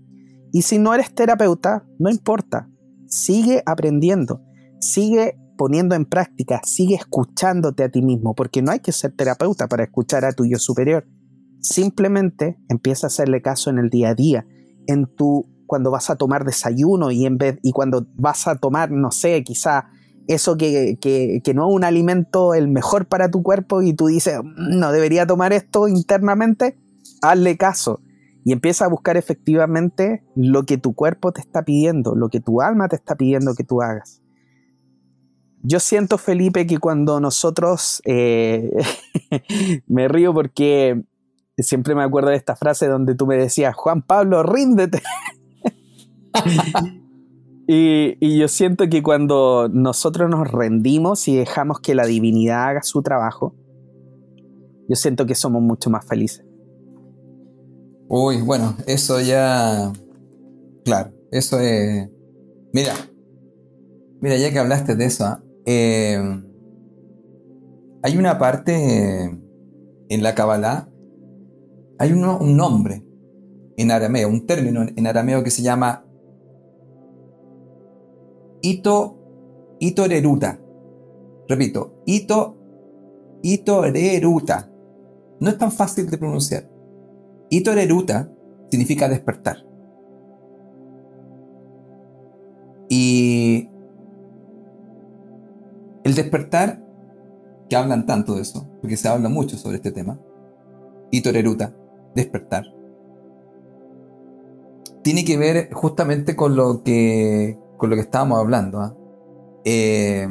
S1: Y si no eres terapeuta, no importa, sigue aprendiendo, sigue poniendo en práctica, sigue escuchándote a ti mismo, porque no hay que ser terapeuta para escuchar a tu yo superior. Simplemente empieza a hacerle caso en el día a día, en tu cuando vas a tomar desayuno y en vez y cuando vas a tomar, no sé, quizá eso que, que, no es un alimento el mejor para tu cuerpo y tú dices, mm, no debería tomar esto internamente, hazle caso y empieza a buscar efectivamente lo que tu cuerpo te está pidiendo, lo que tu alma te está pidiendo que tú hagas. Yo siento, Felipe, que cuando nosotros, eh, me río porque siempre me acuerdo de esta frase donde tú me decías, Juan Pablo, ríndete. y, yo siento que cuando nosotros nos rendimos y dejamos que la divinidad haga su trabajo, yo siento que somos mucho más felices.
S2: Uy, bueno, eso ya. Claro, eso es. Mira, mira, ya que hablaste de eso, ¿ah? Eh, hay una parte en la Kabbalah, hay un nombre en arameo, un término en arameo que se llama Ito, Itoreruta. Repito, Ito, Itoreruta. No es tan fácil de pronunciar. Itoreruta significa despertar. Y el despertar, que hablan tanto de eso, porque se habla mucho sobre este tema, Itoreruta, despertar, tiene que ver justamente con lo que, con lo que estábamos hablando. ¿ah? Eh,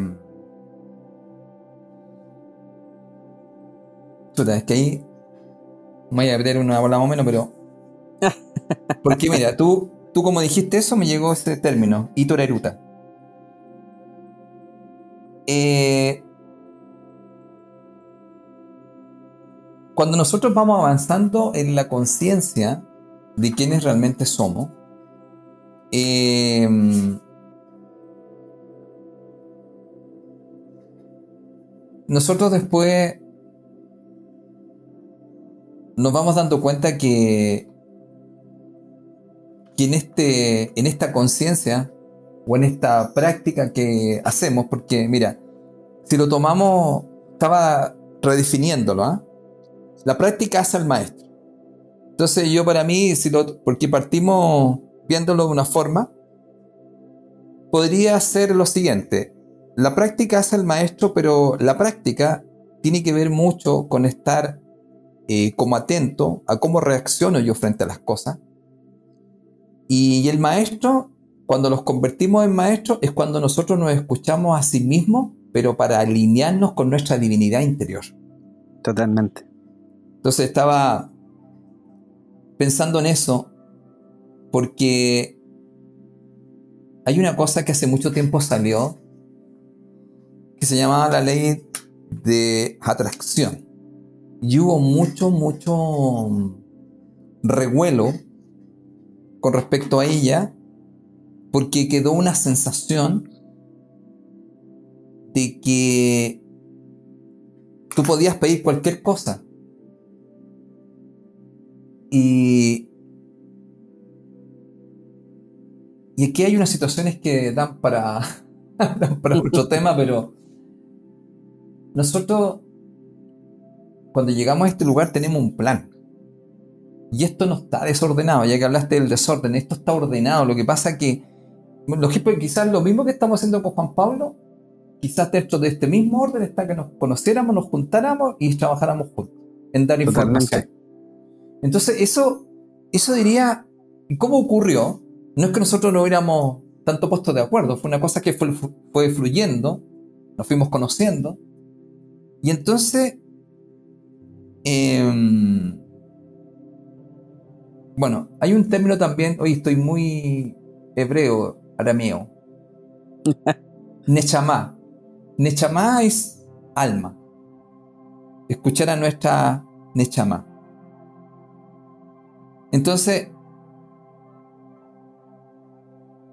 S2: es que ahí voy a abrir una bola más o menos, pero. Porque mira, tú, tú como dijiste eso, me llegó ese término, itoreruta. Eh, cuando nosotros vamos avanzando en la conciencia de quiénes realmente somos, em, nosotros después nos vamos dando cuenta que, en, este, en esta conciencia o en esta práctica que hacemos, porque mira, si lo tomamos, estaba redefiniéndolo, ¿ah? La práctica hace al maestro. Entonces yo para mí, si lo, porque partimos viéndolo de una forma, podría ser lo siguiente. La práctica hace al maestro, pero la práctica tiene que ver mucho con estar eh, como atento a cómo reacciono yo frente a las cosas. Y, el maestro, cuando los convertimos en maestros, es cuando nosotros nos escuchamos a sí mismos, pero para alinearnos con nuestra divinidad interior.
S1: Totalmente.
S2: Entonces estaba pensando en eso, porque hay una cosa que hace mucho tiempo salió, que se llamaba la ley de atracción. Y hubo mucho, mucho revuelo con respecto a ella, porque quedó una sensación de que tú podías pedir cualquier cosa. Y, y aquí hay unas situaciones que dan para, dan para otro tema, pero nosotros, cuando llegamos a este lugar, tenemos un plan. Y esto no está desordenado, ya que hablaste del desorden, esto está ordenado. Lo que pasa que, quizás lo mismo que estamos haciendo con Juan Pablo, quizás dentro de este mismo orden está que nos conociéramos, nos juntáramos y trabajáramos juntos en dar información. Entonces, eso, eso diría, ¿cómo ocurrió? No es que nosotros no hubiéramos tanto puesto de acuerdo, fue una cosa que fue, fue fluyendo, nos fuimos conociendo, y entonces, em, bueno, hay un término también, hoy estoy muy hebreo, arameo. Nechamá. Nechamá es alma. Escuchar a nuestra Nechamá. Entonces,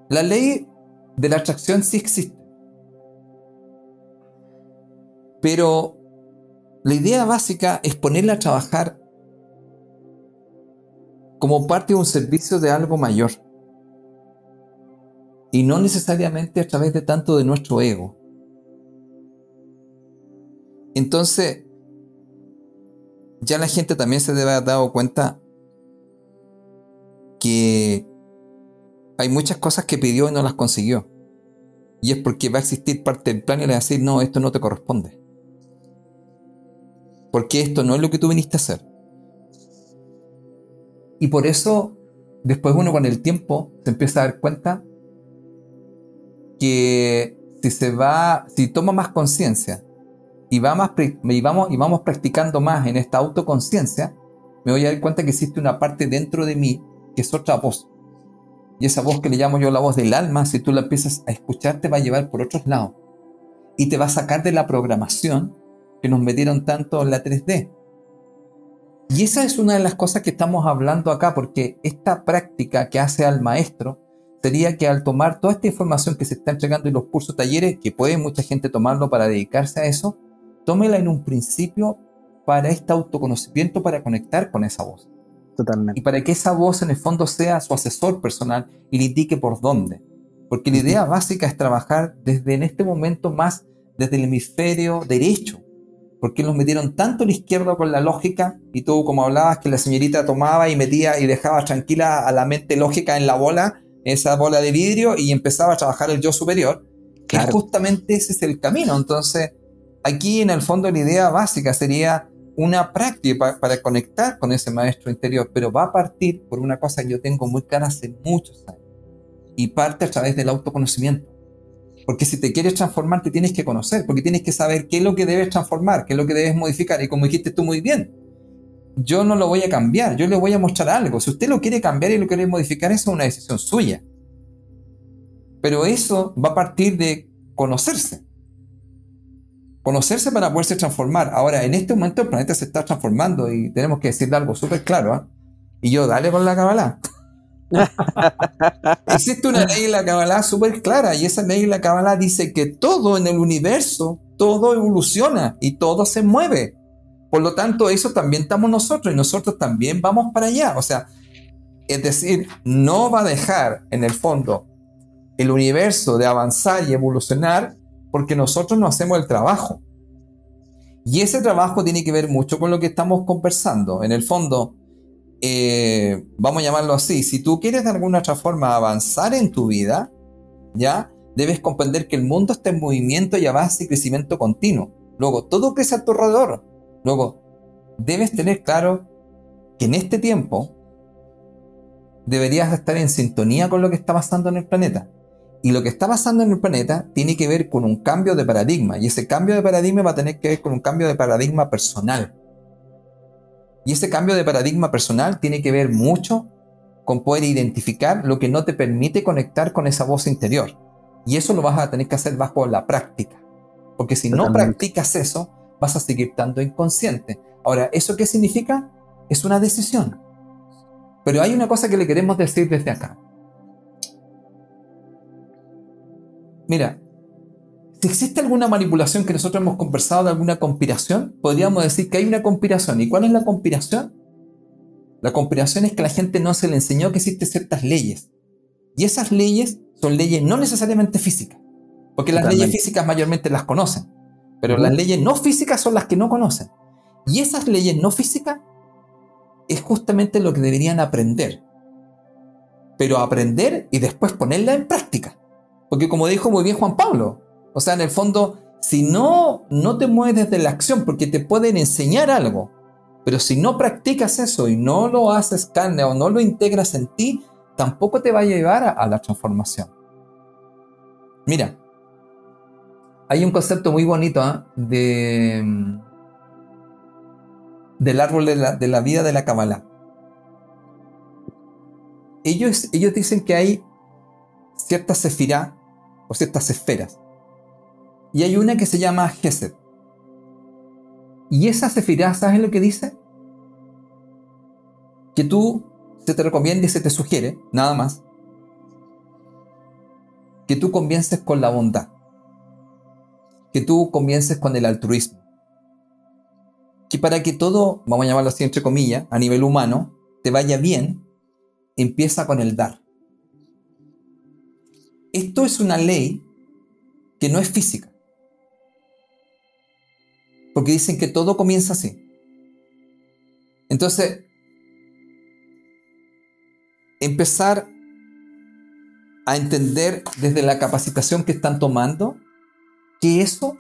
S2: la ley de la atracción sí existe. Pero la idea básica es ponerla a trabajar como parte de un servicio de algo mayor. Y no necesariamente a través de tanto de nuestro ego. Entonces, ya la gente también se debe haber dado cuenta que hay muchas cosas que pidió y no las consiguió. Y es porque va a existir parte del plan y le va a decir, no, esto no te corresponde porque esto no es lo que tú viniste a hacer. Y por eso, después uno con el tiempo se empieza a dar cuenta que si se va, si toma más conciencia y, va y, vamos, y vamos practicando más en esta autoconciencia, me voy a dar cuenta que existe una parte dentro de mí que es otra voz. Y esa voz que le llamo yo la voz del alma, si tú la empiezas a escuchar, te va a llevar por otros lados. Y te va a sacar de la programación que nos metieron tanto en la 3D. Y esa es una de las cosas que estamos hablando acá, porque esta práctica que hace al maestro sería que al tomar toda esta información que se está entregando en los cursos talleres, que puede mucha gente tomarlo para dedicarse a eso, tómela en un principio para este autoconocimiento, para conectar con esa voz.
S1: Totalmente.
S2: Y para que esa voz en el fondo sea su asesor personal y le indique por dónde. Porque la idea básica es trabajar desde en este momento más desde el hemisferio derecho, ¿Por qué nos metieron tanto a la izquierda con la lógica? Y tú, como hablabas, que la señorita tomaba y metía y dejaba tranquila a la mente lógica en la bola, esa bola de vidrio, y empezaba a trabajar el yo superior. Que justamente ese es el camino. Entonces, aquí en el fondo la idea básica sería una práctica para conectar con ese maestro interior, pero va a partir por una cosa que yo tengo muy clara hace muchos años. Y parte a través del autoconocimiento. Porque si te quieres transformar, te tienes que conocer, porque tienes que saber qué es lo que debes transformar, qué es lo que debes modificar. Y como dijiste tú muy bien, yo no lo voy a cambiar, yo le voy a mostrar algo. Si usted lo quiere cambiar y lo quiere modificar, eso es una decisión suya. Pero eso va a partir de conocerse. Conocerse para poderse transformar. Ahora, en este momento el planeta se está transformando y tenemos que decirle algo súper claro. ¿ah? Y yo, dale con la cabala. Existe una ley en la Kabbalah súper clara y esa ley en la Kabbalah dice que todo en el universo, todo evoluciona y todo se mueve. Por lo tanto, eso también estamos nosotros y nosotros también vamos para allá. O sea, es decir, no va a dejar en el fondo el universo de avanzar y evolucionar porque nosotros no hacemos el trabajo. Y ese trabajo tiene que ver mucho con lo que estamos conversando. En el fondo, eh, vamos a llamarlo así, si tú quieres de alguna otra forma avanzar en tu vida, ¿ya? Debes comprender que el mundo está en movimiento y avance y crecimiento continuo. Luego, todo crece a tu alrededor. Luego, debes tener claro que en este tiempo deberías estar en sintonía con lo que está pasando en el planeta. Y lo que está pasando en el planeta tiene que ver con un cambio de paradigma. Y ese cambio de paradigma va a tener que ver con un cambio de paradigma personal. Y ese cambio de paradigma personal tiene que ver mucho con poder identificar lo que no te permite conectar con esa voz interior. Y eso lo vas a tener que hacer bajo la práctica. Porque si no practicas eso, vas a seguir estando inconsciente. Ahora, ¿eso qué significa? Es una decisión. Pero hay una cosa que le queremos decir desde acá. Mira, si existe alguna manipulación que nosotros hemos conversado de alguna conspiración, podríamos decir que hay una conspiración. ¿Y cuál es la conspiración? La conspiración es que la gente no se le enseñó que existen ciertas leyes. Y esas leyes son leyes no necesariamente físicas. Porque las leyes físicas mayormente las conocen. Pero las leyes no físicas son las que no conocen. Y esas leyes no físicas es justamente lo que deberían aprender. Pero aprender y después ponerla en práctica. Porque como dijo muy bien Juan Pablo, o sea, en el fondo, si no, no te mueves desde la acción, porque te pueden enseñar algo, pero si no practicas eso y no lo haces carne o no lo integras en ti, tampoco te va a llevar a, la transformación. Mira, hay un concepto muy bonito ¿ah? de, del árbol de la, vida de la Kabbalah. Ellos, ellos dicen que hay ciertas sefirá o ciertas esferas. Y hay una que se llama Gesed. Y esa sefirá, ¿sabes lo que dice? Que tú se te recomienda y se te sugiere, nada más, que tú comiences con la bondad, que tú comiences con el altruismo, que para que todo, vamos a llamarlo así entre comillas, a nivel humano, te vaya bien, empieza con el dar. Esto es una ley que no es física. Porque dicen que todo comienza así. Entonces, empezar a entender desde la capacitación que están tomando que eso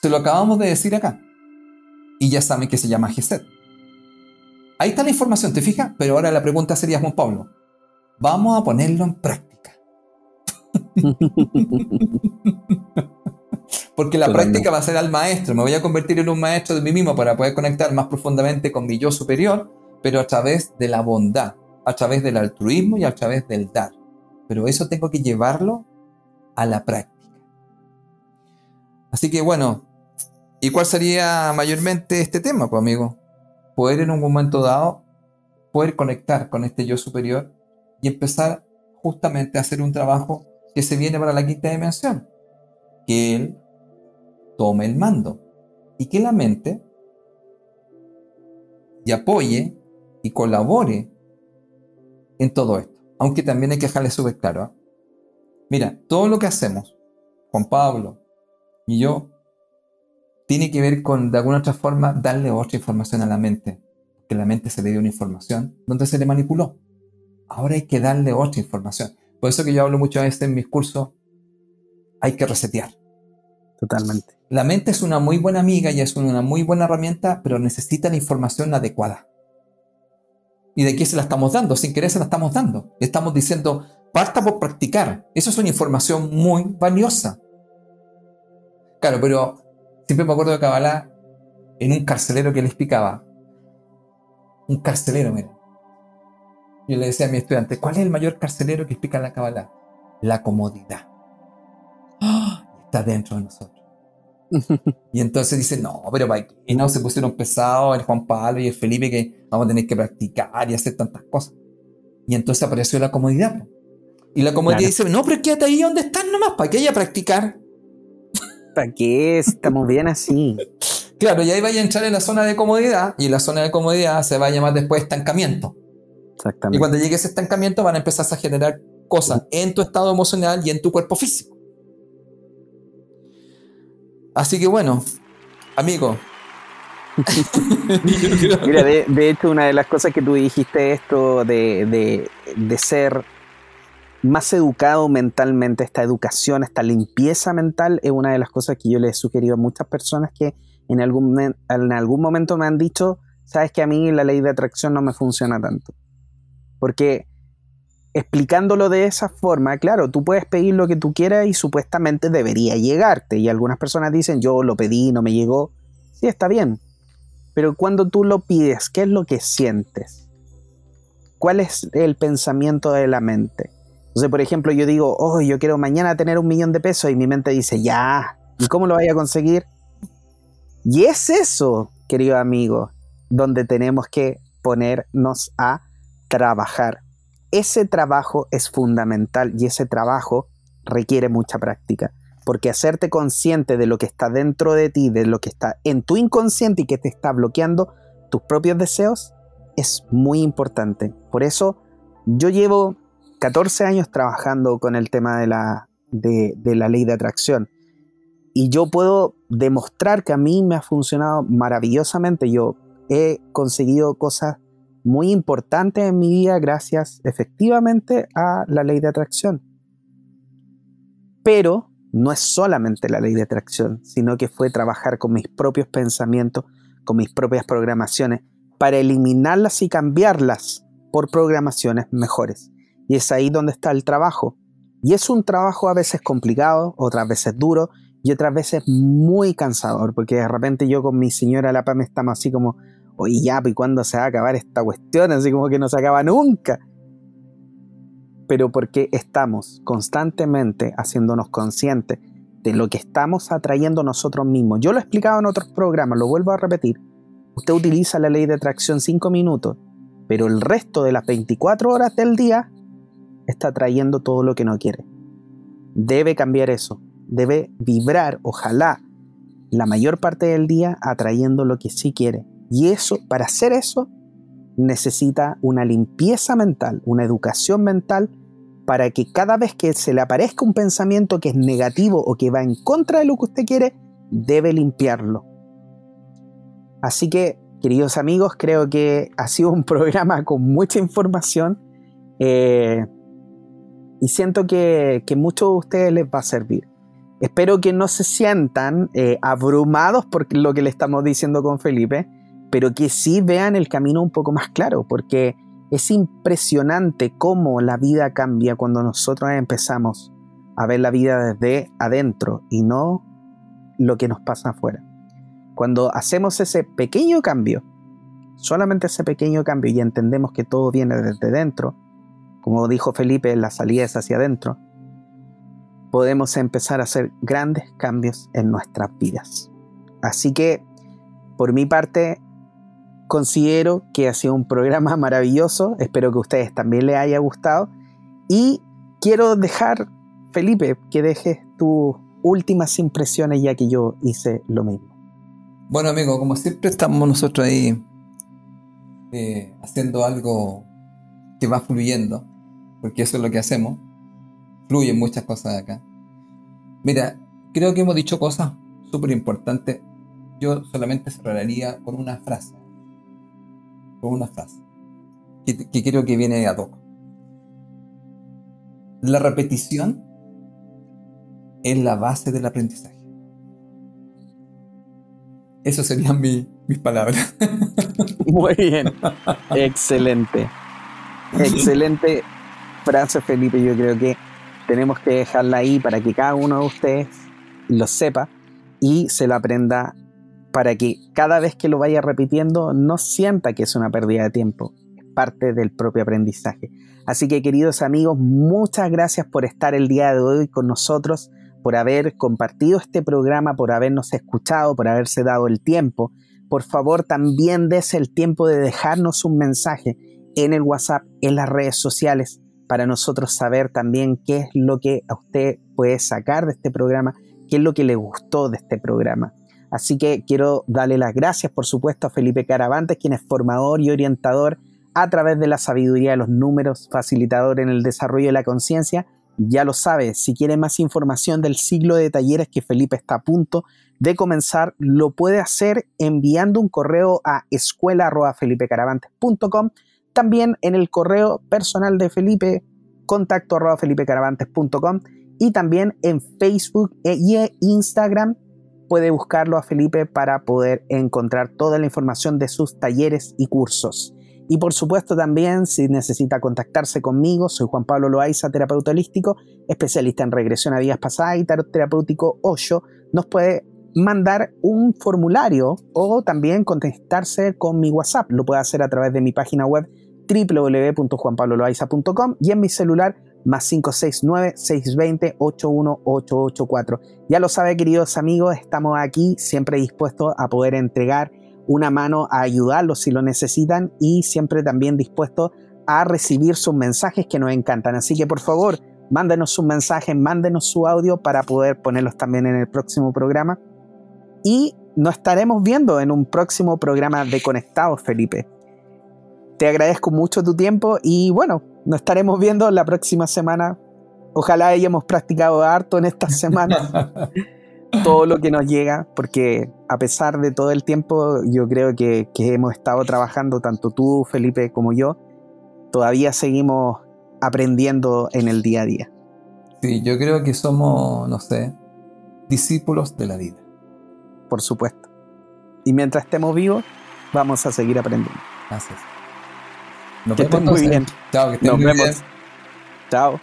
S2: se lo acabamos de decir acá. Y ya saben que se llama GESED. Ahí está la información, ¿te fijas? Pero ahora la pregunta sería, Juan Pablo, vamos a ponerlo en práctica. Porque la práctica va a ser al maestro. Me voy a convertir en un maestro de mí mismo para poder conectar más profundamente con mi yo superior, pero a través de la bondad, a través del altruismo y a través del dar. Pero eso tengo que llevarlo a la práctica. Así que bueno, ¿y cuál sería mayormente este tema, pues amigo? Poder en un momento dado, poder conectar con este yo superior y empezar justamente a hacer un trabajo que se viene para la quinta dimensión. Que él tome el mando y que la mente y apoye y colabore en todo esto. Aunque también hay que dejarle súper claro. ¿ah? Mira, todo lo que hacemos, Juan Pablo y yo, tiene que ver con, de alguna otra forma, darle otra información a la mente. Que la mente se le dio una información donde se le manipuló. Ahora hay que darle otra información. Por eso que yo hablo muchas veces en mis cursos, hay que resetear.
S1: Totalmente.
S2: La mente es una muy buena amiga y es una muy buena herramienta, pero necesita la información adecuada. ¿Y de qué se la estamos dando? Sin querer se la estamos dando. Estamos diciendo, parta por practicar. Eso es una información muy valiosa. Claro, pero siempre me acuerdo de Kabbalah en un carcelero que le explicaba. Un carcelero, mira. Yo le decía a mi estudiante, ¿cuál es el mayor carcelero que explica la Kabbalah? La comodidad. ¡Ah! Está dentro de nosotros. y entonces dice, no, pero y no se pusieron pesados el Juan Pablo y el Felipe que vamos a tener que practicar y hacer tantas cosas. Y entonces apareció la comodidad. Y la comodidad dice, no, pero quédate ahí donde estás nomás, ¿para qué haya practicar?
S1: ¿Para qué? Estamos bien así.
S2: claro, y ahí vaya a entrar en la zona de comodidad y la zona de comodidad se va a llamar después estancamiento.
S1: Exactamente.
S2: Y cuando llegue ese estancamiento van a empezar a generar cosas en tu estado emocional y en tu cuerpo físico. Así que bueno, amigo.
S1: Mira, de, hecho, una de las cosas que tú dijiste, esto de, de ser más educado mentalmente, esta educación, esta limpieza mental, es una de las cosas que yo le he sugerido a muchas personas que en algún, en algún momento me han dicho, sabes que a mí la ley de atracción no me funciona tanto. Porque explicándolo de esa forma, claro, tú puedes pedir lo que tú quieras y supuestamente debería llegarte. Y algunas personas dicen, yo lo pedí, no me llegó. Sí, está bien. Pero cuando tú lo pides, ¿qué es lo que sientes? ¿Cuál es el pensamiento de la mente? Entonces, por ejemplo, yo digo, oh, yo quiero mañana tener un millón de pesos y mi mente dice, ya, ¿y cómo lo voy a conseguir? Y es eso, querido amigo, donde tenemos que ponernos a trabajar. Ese trabajo es fundamental y ese trabajo requiere mucha práctica, porque hacerte consciente de lo que está dentro de ti, de lo que está en tu inconsciente y que te está bloqueando tus propios deseos, es muy importante. Por eso yo llevo 14 años trabajando con el tema de la, de, la ley de atracción. Y yo puedo demostrar que a mí me ha funcionado maravillosamente. Yo he conseguido cosas muy importantes en mi vida gracias efectivamente a la ley de atracción. Pero no es solamente la ley de atracción, sino que fue trabajar con mis propios pensamientos, con mis propias programaciones, para eliminarlas y cambiarlas por programaciones mejores. Y es ahí donde está el trabajo. Y es un trabajo a veces complicado, otras veces duro y otras veces muy cansador, porque de repente yo con mi señora La me estamos así como, oye ya, ¿y cuándo se va a acabar esta cuestión? Así como que no se acaba nunca. Pero porque estamos constantemente haciéndonos conscientes de lo que estamos atrayendo nosotros mismos. Yo lo he explicado en otros programas, lo vuelvo a repetir. Usted utiliza la ley de atracción 5 minutos, pero el resto de las 24 horas del día está trayendo todo lo que no quiere. Debe cambiar eso. Debe vibrar, ojalá, la mayor parte del día atrayendo lo que sí quiere. Y eso, para hacer eso, necesita una limpieza mental, una educación mental para que cada vez que se le aparezca un pensamiento que es negativo o que va en contra de lo que usted quiere, debe limpiarlo. Así que, queridos amigos, creo que ha sido un programa con mucha información. Eh, y siento que, que muchos de ustedes les va a servir. Espero que no se sientan eh, abrumados por lo que le estamos diciendo con Felipe, pero que sí vean el camino un poco más claro, porque es impresionante cómo la vida cambia cuando nosotros empezamos a ver la vida desde adentro y no lo que nos pasa afuera. Cuando hacemos ese pequeño cambio, solamente ese pequeño cambio y entendemos que todo viene desde dentro, como dijo Felipe, la salida es hacia adentro, podemos empezar a hacer grandes cambios en nuestras vidas. Así que, por mi parte, considero que ha sido un programa maravilloso. Espero que a ustedes también les haya gustado. Y quiero dejar, Felipe, que dejes tus últimas impresiones ya que yo hice lo mismo.
S2: Bueno, amigo, como siempre estamos nosotros ahí eh, haciendo algo que va fluyendo porque eso es lo que hacemos. Fluyen muchas cosas acá. Mira, creo que hemos dicho cosas súper importantes. Yo solamente cerraría con una frase. Con una frase. Que, creo que viene a toco. La repetición es la base del aprendizaje. Esas serían mis palabras.
S1: Muy bien. Excelente. Excelente frase, Felipe, yo creo que tenemos que dejarla ahí para que cada uno de ustedes lo sepa y se lo aprenda para que cada vez que lo vaya repitiendo no sienta que es una pérdida de tiempo, es parte del propio aprendizaje. Así que queridos amigos, muchas gracias por estar el día de hoy con nosotros, por haber compartido este programa, por habernos escuchado, por haberse dado el tiempo. Por favor, también des el tiempo de dejarnos un mensaje en el WhatsApp, en las redes sociales para nosotros saber también qué es lo que a usted puede sacar de este programa, qué es lo que le gustó de este programa. Así que quiero darle las gracias, por supuesto, a Felipe Caravantes, quien es formador y orientador a través de la sabiduría de los números, facilitador en el desarrollo de la conciencia. Ya lo sabe, si quiere más información del ciclo de talleres que Felipe está a punto de comenzar, lo puede hacer enviando un correo a escuela.felipecaravantes.com, también en el correo personal de Felipe, contacto y también en Facebook y Instagram puede buscarlo a Felipe para poder encontrar toda la información de sus talleres y cursos. Y por supuesto también si necesita contactarse conmigo, soy Juan Pablo Loaiza, terapeuta holístico, especialista en regresión a vidas pasadas y terapéutico 8, nos puede mandar un formulario o también contactarse con mi WhatsApp. Lo puede hacer a través de mi página web www.juanpabloloaiza.com y en mi celular más 569-620-81884. Ya lo sabe, queridos amigos, estamos aquí siempre dispuestos a poder entregar una mano a ayudarlos si lo necesitan y siempre también dispuestos a recibir sus mensajes que nos encantan. Así que por favor, mándenos sus mensajes, mándenos su audio para poder ponerlos también en el próximo programa. Y nos estaremos viendo en un próximo programa de Conectados, Felipe. Te agradezco mucho tu tiempo y bueno, nos estaremos viendo la próxima semana. Ojalá hayamos practicado harto en esta semana todo lo que nos llega, porque a pesar de todo el tiempo, yo creo que, que hemos estado trabajando, tanto tú, Felipe, como yo, todavía seguimos aprendiendo en el día a día.
S2: Sí, yo creo que somos, no sé, discípulos de la vida.
S1: Por supuesto. Y mientras estemos vivos, vamos a seguir aprendiendo.
S2: Gracias.
S1: Nos que vemos, muy bien.
S2: Chao, que estén Nos muy vemos. Bien.
S1: Chao.